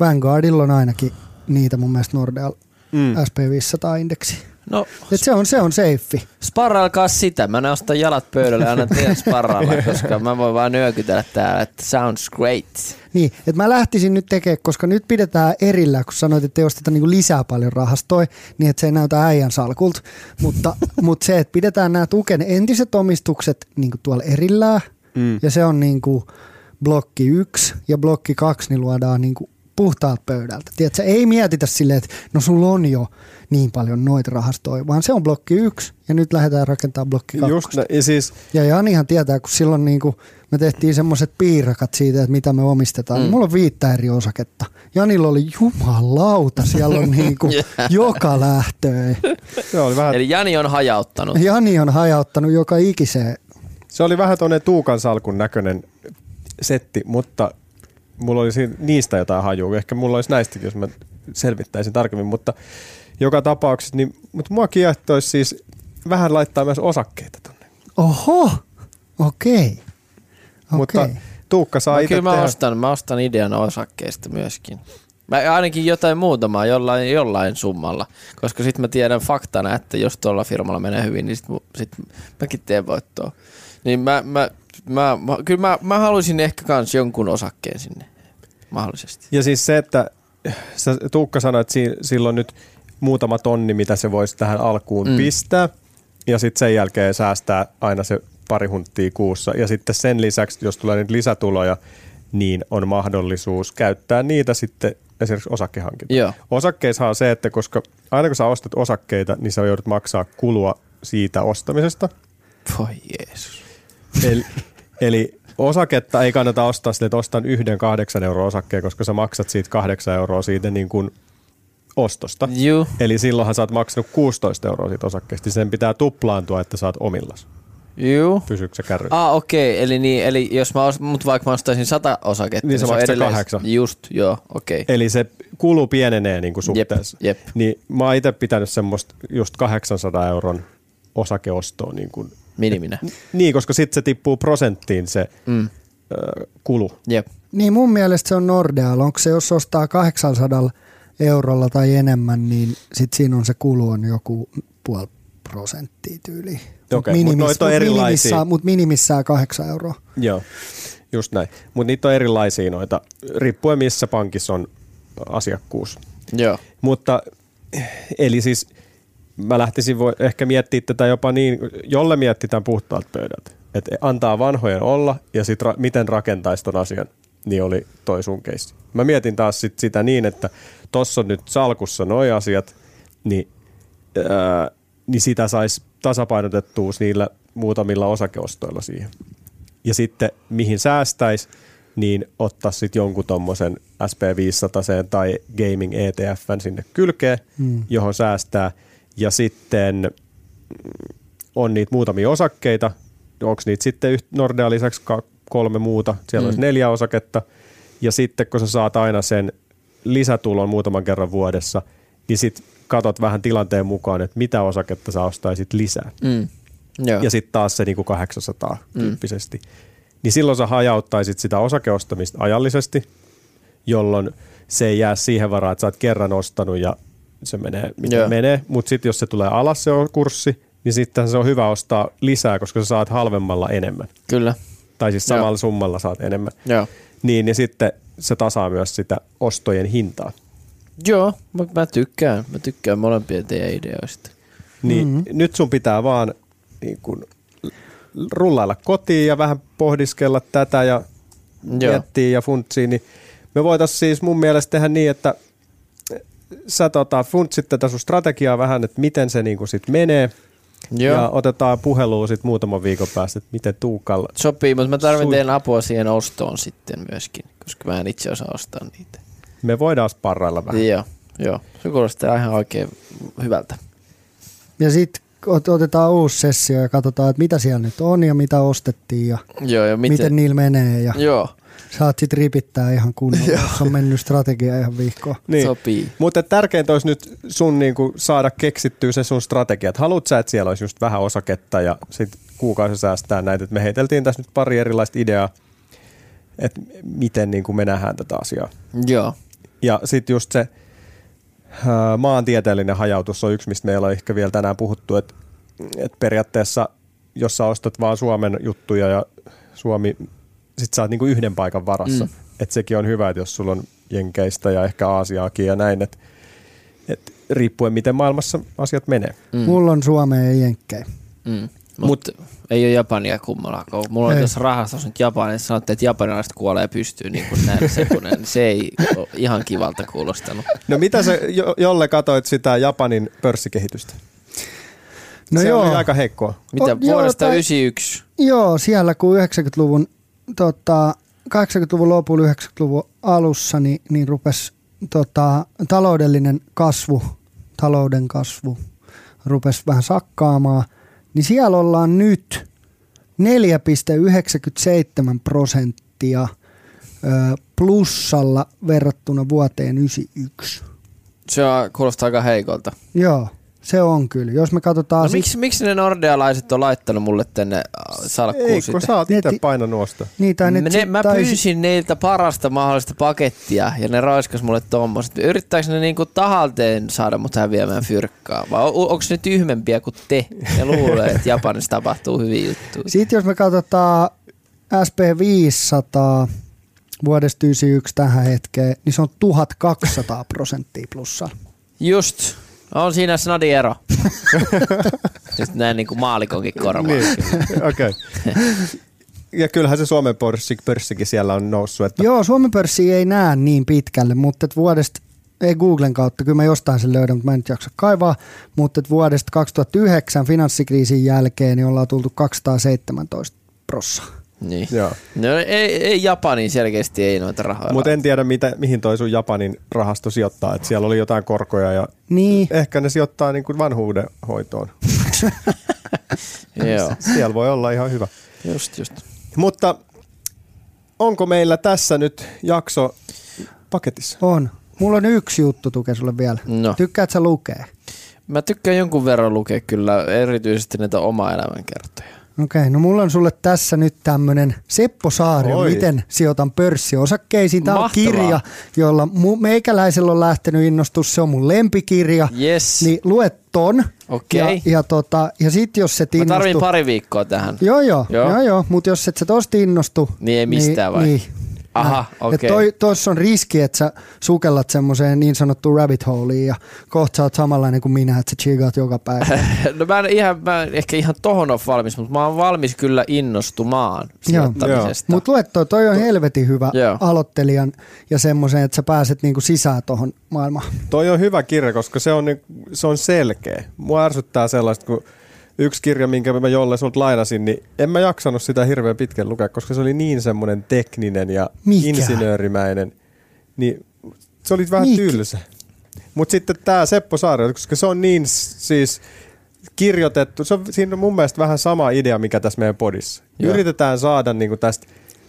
[SPEAKER 2] Vanguardilla on ainakin niitä mun mielestä Nordeal
[SPEAKER 1] Mm.
[SPEAKER 2] SP500-indeksi.
[SPEAKER 3] No,
[SPEAKER 2] Et se on, se on safe.
[SPEAKER 3] sparrailkaa sitä. Mä nostan jalat pöydälle ja annan teidän sparrailla, [LAUGHS] koska mä voin vaan nyökytellä täällä, että sounds great.
[SPEAKER 2] Niin, että mä lähtisin nyt tekemään, koska nyt pidetään erillä, kun sanoit, että ei osteta niinku lisää paljon rahastoja, niin että se ei näytä äijän salkulta. Mutta, [LAUGHS] mutta se, että pidetään nämä tuken entiset omistukset niinku tuolla erillään,
[SPEAKER 1] Mm.
[SPEAKER 2] ja se on niinku blokki 1 ja blokki 2, niin luodaan niinku puhtaalta pöydältä. Tiedätkö, ei mietitä silleen, että no sulla on jo niin paljon noita rahastoja, vaan se on blokki 1 ja nyt lähdetään rakentamaan blokki 2.
[SPEAKER 1] Just näin. Ja siis,
[SPEAKER 2] Ja Janihan tietää, kun silloin niin kuin me tehtiin semmoiset piirakat siitä, että mitä me omistetaan.
[SPEAKER 3] Mm.
[SPEAKER 2] Mm. Mulla on viittä eri osaketta. Janilla oli jumalauta, siellä on [LAUGHS] niin kuin joka lähtöön.
[SPEAKER 1] se oli vähän,
[SPEAKER 3] Eli Jani on hajauttanut.
[SPEAKER 2] Jani on hajauttanut joka ikiseen.
[SPEAKER 1] se oli vähän tuonne Tuukan salkun näköinen setti, mutta mulla oli siinä, niistä jotain hajua. Ehkä mulla olisi näistäkin, jos mä selvittäisin tarkemmin, mutta joka tapauksessa, niin, mutta mua kiehtoisi siis vähän laittaa myös osakkeita tonne.
[SPEAKER 2] Oho, okei.
[SPEAKER 1] Mutta
[SPEAKER 2] Okei.
[SPEAKER 1] Tuukka saa
[SPEAKER 3] No,
[SPEAKER 1] itse
[SPEAKER 3] kyllä mä
[SPEAKER 1] tehdä.
[SPEAKER 3] ostan, mä ostan idean osakkeista myöskin. Mä ainakin jotain muutamaa jollain, jollain summalla, koska sitten mä tiedän faktana, että jos tuolla firmalla menee hyvin, niin sitten sit mäkin teen voittoa. Niin mä, mä, mä, mä, kyllä mä, mä haluaisin ehkä kans jonkun osakkeen sinne, mahdollisesti.
[SPEAKER 1] Ja siis se, että sä, Tuukka sanoi, että si, silloin nyt muutama tonni, mitä se voisi tähän alkuun
[SPEAKER 3] Mm.
[SPEAKER 1] pistää, ja sitten sen jälkeen säästää aina se pari hunttia kuussa. Ja sitten sen lisäksi, jos tulee niitä lisätuloja, niin on mahdollisuus käyttää niitä sitten esimerkiksi osakkehankintaan.
[SPEAKER 3] Joo.
[SPEAKER 1] Osakkeissa on se, että koska aina kun sä ostat osakkeita, niin sä joudut maksaa kulua siitä ostamisesta.
[SPEAKER 3] Voi Jeesus.
[SPEAKER 1] Eli, [LAUGHS] eli osaketta ei kannata ostaa sille, että ostan yhden kahdeksan euroa osakkeen, koska sä maksat siitä kahdeksan euroa siitä niin kuin ostosta.
[SPEAKER 3] Juu.
[SPEAKER 1] Eli silloinhan sä oot maksanut 16 euroa siitä osakkeesta. Sen pitää tuplaantua, että sä oot omillas.
[SPEAKER 3] Juu.
[SPEAKER 1] Pysyykö se kärryssä?
[SPEAKER 3] Ah, okei. Okay. Eli, niin, eli jos mä, os, mut vaikka mä ostaisin sata osaketta,
[SPEAKER 1] Niin sä
[SPEAKER 3] se on
[SPEAKER 1] maksat
[SPEAKER 3] edelleen-
[SPEAKER 1] kahdeksan.
[SPEAKER 3] Just, joo, okei. Okay.
[SPEAKER 1] Eli se kulu pienenee niin kuin suhteessa.
[SPEAKER 3] jep.
[SPEAKER 1] Niin mä oon itse pitänyt semmoista just 800 euron osakeostoa. Niin, kuin,
[SPEAKER 3] Miniminä.
[SPEAKER 1] niin koska sitten se tippuu prosenttiin se
[SPEAKER 3] Mm.
[SPEAKER 1] ö, kulu.
[SPEAKER 3] Jep.
[SPEAKER 2] Niin mun mielestä se on Nordeal. Onko se, jos ostaa 800 eurolla tai enemmän, niin sit siinä on se kulu on joku puoli prosenttia tyyli.
[SPEAKER 1] Okei, mut on erilaisia.
[SPEAKER 2] minimissään, mut minimissään 8 euroa.
[SPEAKER 1] Joo, just näin. Mutta niitä on erilaisia noita, riippuen missä pankissa on asiakkuus.
[SPEAKER 3] Joo.
[SPEAKER 1] Mutta eli siis mä lähtisin voi ehkä miettiä tätä jopa niin, jolle mietitään puhtaalta pöydältä. Että antaa vanhojen olla ja sitten ra- miten rakentaisi ton asian, niin oli toi sun keissi. Mä mietin taas sit sitä niin, että tossa on nyt salkussa noi asiat, niin, ää, niin sitä saisi tasapainotettua niillä muutamilla osakeostoilla siihen. Ja sitten mihin säästäisi, niin ottaa sitten jonkun tommosen SP500 tai Gaming ETFn sinne kylkeen, mm. johon säästää. Ja sitten mm, on niitä muutamia osakkeita. Onko niitä sitten Nordea lisäksi kolme muuta? Siellä mm. olisi neljä osaketta. Ja sitten kun sä saat aina sen lisätulon muutaman kerran vuodessa, niin sitten katot vähän tilanteen mukaan, että mitä osaketta sä ostaisit lisää
[SPEAKER 3] Mm. Joo.
[SPEAKER 1] ja sitten taas se niinku 800 tyyppisesti. Niin silloin sä hajauttaisit sitä osakeostamista ajallisesti, jolloin se ei jää siihen varaan, että sä oot kerran ostanut ja se menee, mitä
[SPEAKER 3] Joo.
[SPEAKER 1] menee. Mutta sitten jos se tulee alas se on kurssi, niin sitten se on hyvä ostaa lisää, koska sä saat halvemmalla enemmän.
[SPEAKER 3] Kyllä.
[SPEAKER 1] Tai siis
[SPEAKER 3] Joo.
[SPEAKER 1] samalla summalla saat enemmän.
[SPEAKER 3] Joo.
[SPEAKER 1] Niin, niin sitten se tasaa myös sitä ostojen hintaa.
[SPEAKER 3] Joo, mä, mä tykkään. Mä tykkään molempien teidän ideoista.
[SPEAKER 1] Niin mm-hmm. nyt sun pitää vaan niin kun, rullailla kotiin ja vähän pohdiskella tätä ja
[SPEAKER 3] Joo.
[SPEAKER 1] miettiä ja funtsiin, niin me voitaisiin siis mun mielestä tehdä niin, että sä tota, funtsit tätä sun strategiaa vähän, että miten se niinku sit menee.
[SPEAKER 3] Joo.
[SPEAKER 1] Ja otetaan puhelua sit muutaman viikon päästä, että miten Tuukalla.
[SPEAKER 3] Sopii, mutta mä tarvitsen teidän apua siihen ostoon sitten myöskin, koska mä en itse osaa ostaa niitä.
[SPEAKER 1] Me voidaan sparrailla vähän.
[SPEAKER 3] Joo, joo. Se kuulostaa ihan oikein hyvältä.
[SPEAKER 2] Ja sitten otetaan uusi sessio ja katsotaan, että mitä siellä nyt on ja mitä ostettiin ja
[SPEAKER 3] Joo, ja
[SPEAKER 2] miten,
[SPEAKER 3] miten,
[SPEAKER 2] miten niillä menee. Ja
[SPEAKER 3] Joo,
[SPEAKER 2] saat sitten ripittää ihan kunnolla, jos on mennyt strategia ihan viikkoa.
[SPEAKER 1] Niin.
[SPEAKER 3] sopii.
[SPEAKER 1] Mutta tärkeintä olisi nyt sun niinku saada keksittyä se sun strategia. Et Haluat sä, että siellä olisi just vähän osaketta ja sitten kuukausi säästää näitä. Et me heiteltiin tässä nyt pari erilaista ideaa, että miten niinku me nähdään tätä asiaa.
[SPEAKER 3] Joo,
[SPEAKER 1] Ja sitten just se maantieteellinen hajautus on yksi, mistä meillä on ehkä vielä tänään puhuttu, että et periaatteessa jos sä ostat vaan Suomen juttuja ja Suomi, sit sä oot niinku yhden paikan varassa.
[SPEAKER 3] Mm.
[SPEAKER 1] Että sekin on hyvä, että jos sulla on Jenkeistä ja ehkä Aasiaakin ja näin, että et riippuen miten maailmassa asiat menee.
[SPEAKER 3] mm.
[SPEAKER 2] Mulla on Suomea ja Jenkkejä.
[SPEAKER 3] Mm. Mutta ei ole Japania kummallakaan. Mulla on
[SPEAKER 2] Ei.
[SPEAKER 3] tässä rahastossa nyt Japani, että sanotte, että japanilaiset kuolee pystyyn niin kuin näin sekunnin. niin Se ei ole ihan kivalta kuulostanut.
[SPEAKER 1] No mitä sä jo, jolle katoit sitä Japanin pörssikehitystä?
[SPEAKER 2] No
[SPEAKER 1] se
[SPEAKER 2] joo,
[SPEAKER 1] oli aika heikkoa.
[SPEAKER 3] Mitä
[SPEAKER 2] O- joo,
[SPEAKER 3] vuodesta
[SPEAKER 2] tai-
[SPEAKER 3] 91?
[SPEAKER 2] joo, siellä kun 90-luvun, tota, 80-luvun lopulla 90-luvun alussa, niin, niin rupesi tota, taloudellinen kasvu, talouden kasvu rupesi vähän sakkaamaan, niin siellä ollaan nyt 4,97 prosenttia plussalla verrattuna vuoteen 91.
[SPEAKER 3] Se on, kuulostaa aika heikolta.
[SPEAKER 2] Joo, se on kyllä. Jos me katsotaan...
[SPEAKER 3] No,
[SPEAKER 2] sit-
[SPEAKER 3] miksi, miksi ne nordealaiset on laittanut mulle tänne salkkuun
[SPEAKER 1] Ei,
[SPEAKER 3] sitä?
[SPEAKER 1] sä oot itse painanut osta.
[SPEAKER 2] Niin, tai ne,
[SPEAKER 3] ne, mä
[SPEAKER 2] tai
[SPEAKER 3] pyysin neiltä parasta mahdollista pakettia ja ne raiskas mulle tommoset. Yrittääkö ne niinku tahalteen saada mut häviämään fyrkkaa? Vai on, onko ne tyhmempiä kuin te? Ne luulee, että Japanissa tapahtuu hyviä juttuja.
[SPEAKER 2] Sitten jos me katsotaan SP500 vuodesta 91 tähän hetkeen, niin se on 1200 prosenttia plussa.
[SPEAKER 3] Just. On siinä snadi ero. [LAUGHS] Just näin niinku maalikonkin korvaa.
[SPEAKER 1] Niin, [LAUGHS] okei. Okay. Ja kyllähän se Suomen pörssi, pörssikin siellä on noussut. Että
[SPEAKER 2] Joo, Suomen pörssi ei näe niin pitkälle, mutta et vuodesta, ei Googlen kautta, kyllä mä jostain sen löydän, mutta mä en nyt jaksa kaivaa, mutta et vuodesta 2009 finanssikriisin jälkeen niin ollaan tultu 217 prossaa.
[SPEAKER 3] Niin.
[SPEAKER 1] Joo.
[SPEAKER 3] No ei, ei Japaniin selkeästi ei noita rahoja.
[SPEAKER 1] Mutta en tiedä, mitä, mihin toi sun Japanin rahasto sijoittaa. Et siellä oli jotain korkoja ja
[SPEAKER 2] Niin,
[SPEAKER 1] ehkä ne sijoittaa niin kuin vanhuuden hoitoon. [LAUGHS]
[SPEAKER 3] Joo,
[SPEAKER 1] Siellä voi olla ihan hyvä.
[SPEAKER 3] just just.
[SPEAKER 1] Mutta onko meillä tässä nyt jakso paketissa?
[SPEAKER 2] on. Mulla on yksi juttu tuke sulle vielä.
[SPEAKER 3] No.
[SPEAKER 2] Tykkäät sä lukea?
[SPEAKER 3] Mä tykkään jonkun verran lukea kyllä erityisesti näitä oma elämänkertoja.
[SPEAKER 2] Okei, no mulla on sulle tässä nyt tämmönen Seppo Saario,
[SPEAKER 1] Oi.
[SPEAKER 2] miten sijoitan pörssiosakkeisiin. Tämä on kirja, jolla mu- meikäläisellä on lähtenyt innostus. Se on mun lempikirja.
[SPEAKER 3] Yes.
[SPEAKER 2] Niin luet ton.
[SPEAKER 3] Okei.
[SPEAKER 2] Ja, ja, tota, ja sit jos se
[SPEAKER 3] Mä tarvin
[SPEAKER 2] innostuu...
[SPEAKER 3] pari viikkoa tähän.
[SPEAKER 2] Joo, joo,
[SPEAKER 3] Joo.
[SPEAKER 2] joo, joo, mutta jos et sä tosta innostu...
[SPEAKER 3] Niin ei mistään vai?
[SPEAKER 2] Niin,
[SPEAKER 3] Aha, okei.
[SPEAKER 2] Et toi, tossa on riski, että sä sukellat semmoiseen niin sanottuun rabbit holeiin ja kohta sä oot samanlainen kuin minä, että sä chigaat joka päivä. [LAUGHS]
[SPEAKER 3] No mä en, ihan, mä en ehkä ihan tohon ole valmis, mutta mä oon valmis kyllä innostumaan sijoittamisesta.
[SPEAKER 2] Mutta luet toi, toi on helvetin hyvä
[SPEAKER 3] Joo.
[SPEAKER 2] aloittelijan ja semmoisen, että sä pääset niinku sisään tuohon maailmaan.
[SPEAKER 1] Toi on hyvä kirja, koska se on, niin- se on selkeä. Mua ärsyttää sellaista, kun yksi kirja, minkä mä jolle sulta lainasin, niin en mä jaksanut sitä hirveän pitkän lukea, koska se oli niin semmoinen tekninen ja
[SPEAKER 2] Mikä?
[SPEAKER 1] insinöörimäinen. Niin se oli vähän
[SPEAKER 2] Mik?
[SPEAKER 1] tylsä. Mutta sitten tämä Seppo Saari, koska se on niin siis kirjoitettu, se on, siinä on mun mielestä vähän sama idea, mikä tässä meidän podissa.
[SPEAKER 3] Joo.
[SPEAKER 1] Yritetään saada niinku tästä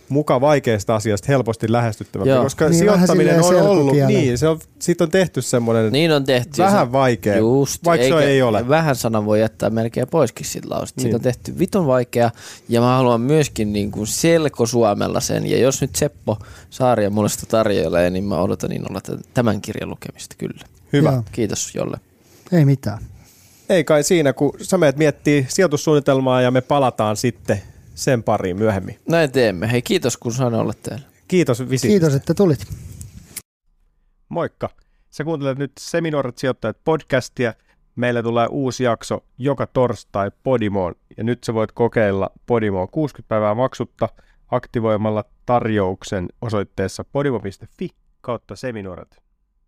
[SPEAKER 1] muka vaikeasta asiasta helposti lähestyttävämpi,
[SPEAKER 3] Joo.
[SPEAKER 1] koska
[SPEAKER 2] Niin,
[SPEAKER 1] sijoittaminen on ollut, niin, se on, siitä on tehty semmoinen
[SPEAKER 3] Niin on tehty.
[SPEAKER 1] Vähän
[SPEAKER 3] Se-
[SPEAKER 1] vaikea,
[SPEAKER 3] Just,
[SPEAKER 1] vaikka se
[SPEAKER 3] eikä-
[SPEAKER 1] ei ole.
[SPEAKER 3] Vähän sana voi jättää melkein poiskin siitä lausta. Siitä
[SPEAKER 1] Niin.
[SPEAKER 3] on tehty viton vaikea ja mä haluan myöskin niin kuin selkosuomella sen. Ja jos nyt Seppo Saaria mulle sitä tarjoilee, niin mä odotan innolla t- tämän kirjan lukemista kyllä.
[SPEAKER 1] hyvä.
[SPEAKER 2] Joo.
[SPEAKER 3] Kiitos Jolle.
[SPEAKER 2] Ei mitään.
[SPEAKER 1] Ei kai siinä, kun sä meet miettii sijoitussuunnitelmaa ja me palataan sitten sen pariin myöhemmin.
[SPEAKER 3] Näin teemme. Hei kiitos kun sain olla täällä.
[SPEAKER 1] Kiitos visitistä.
[SPEAKER 2] Kiitos, että tulit.
[SPEAKER 1] Moikka. Sä kuuntelet nyt Seminoorat sijoittajat podcastia. Meillä tulee uusi jakso joka torstai Podimoon. Ja nyt sä voit kokeilla Podimoa 60 päivää maksutta aktivoimalla tarjouksen osoitteessa podimo.fi kautta seminoorat.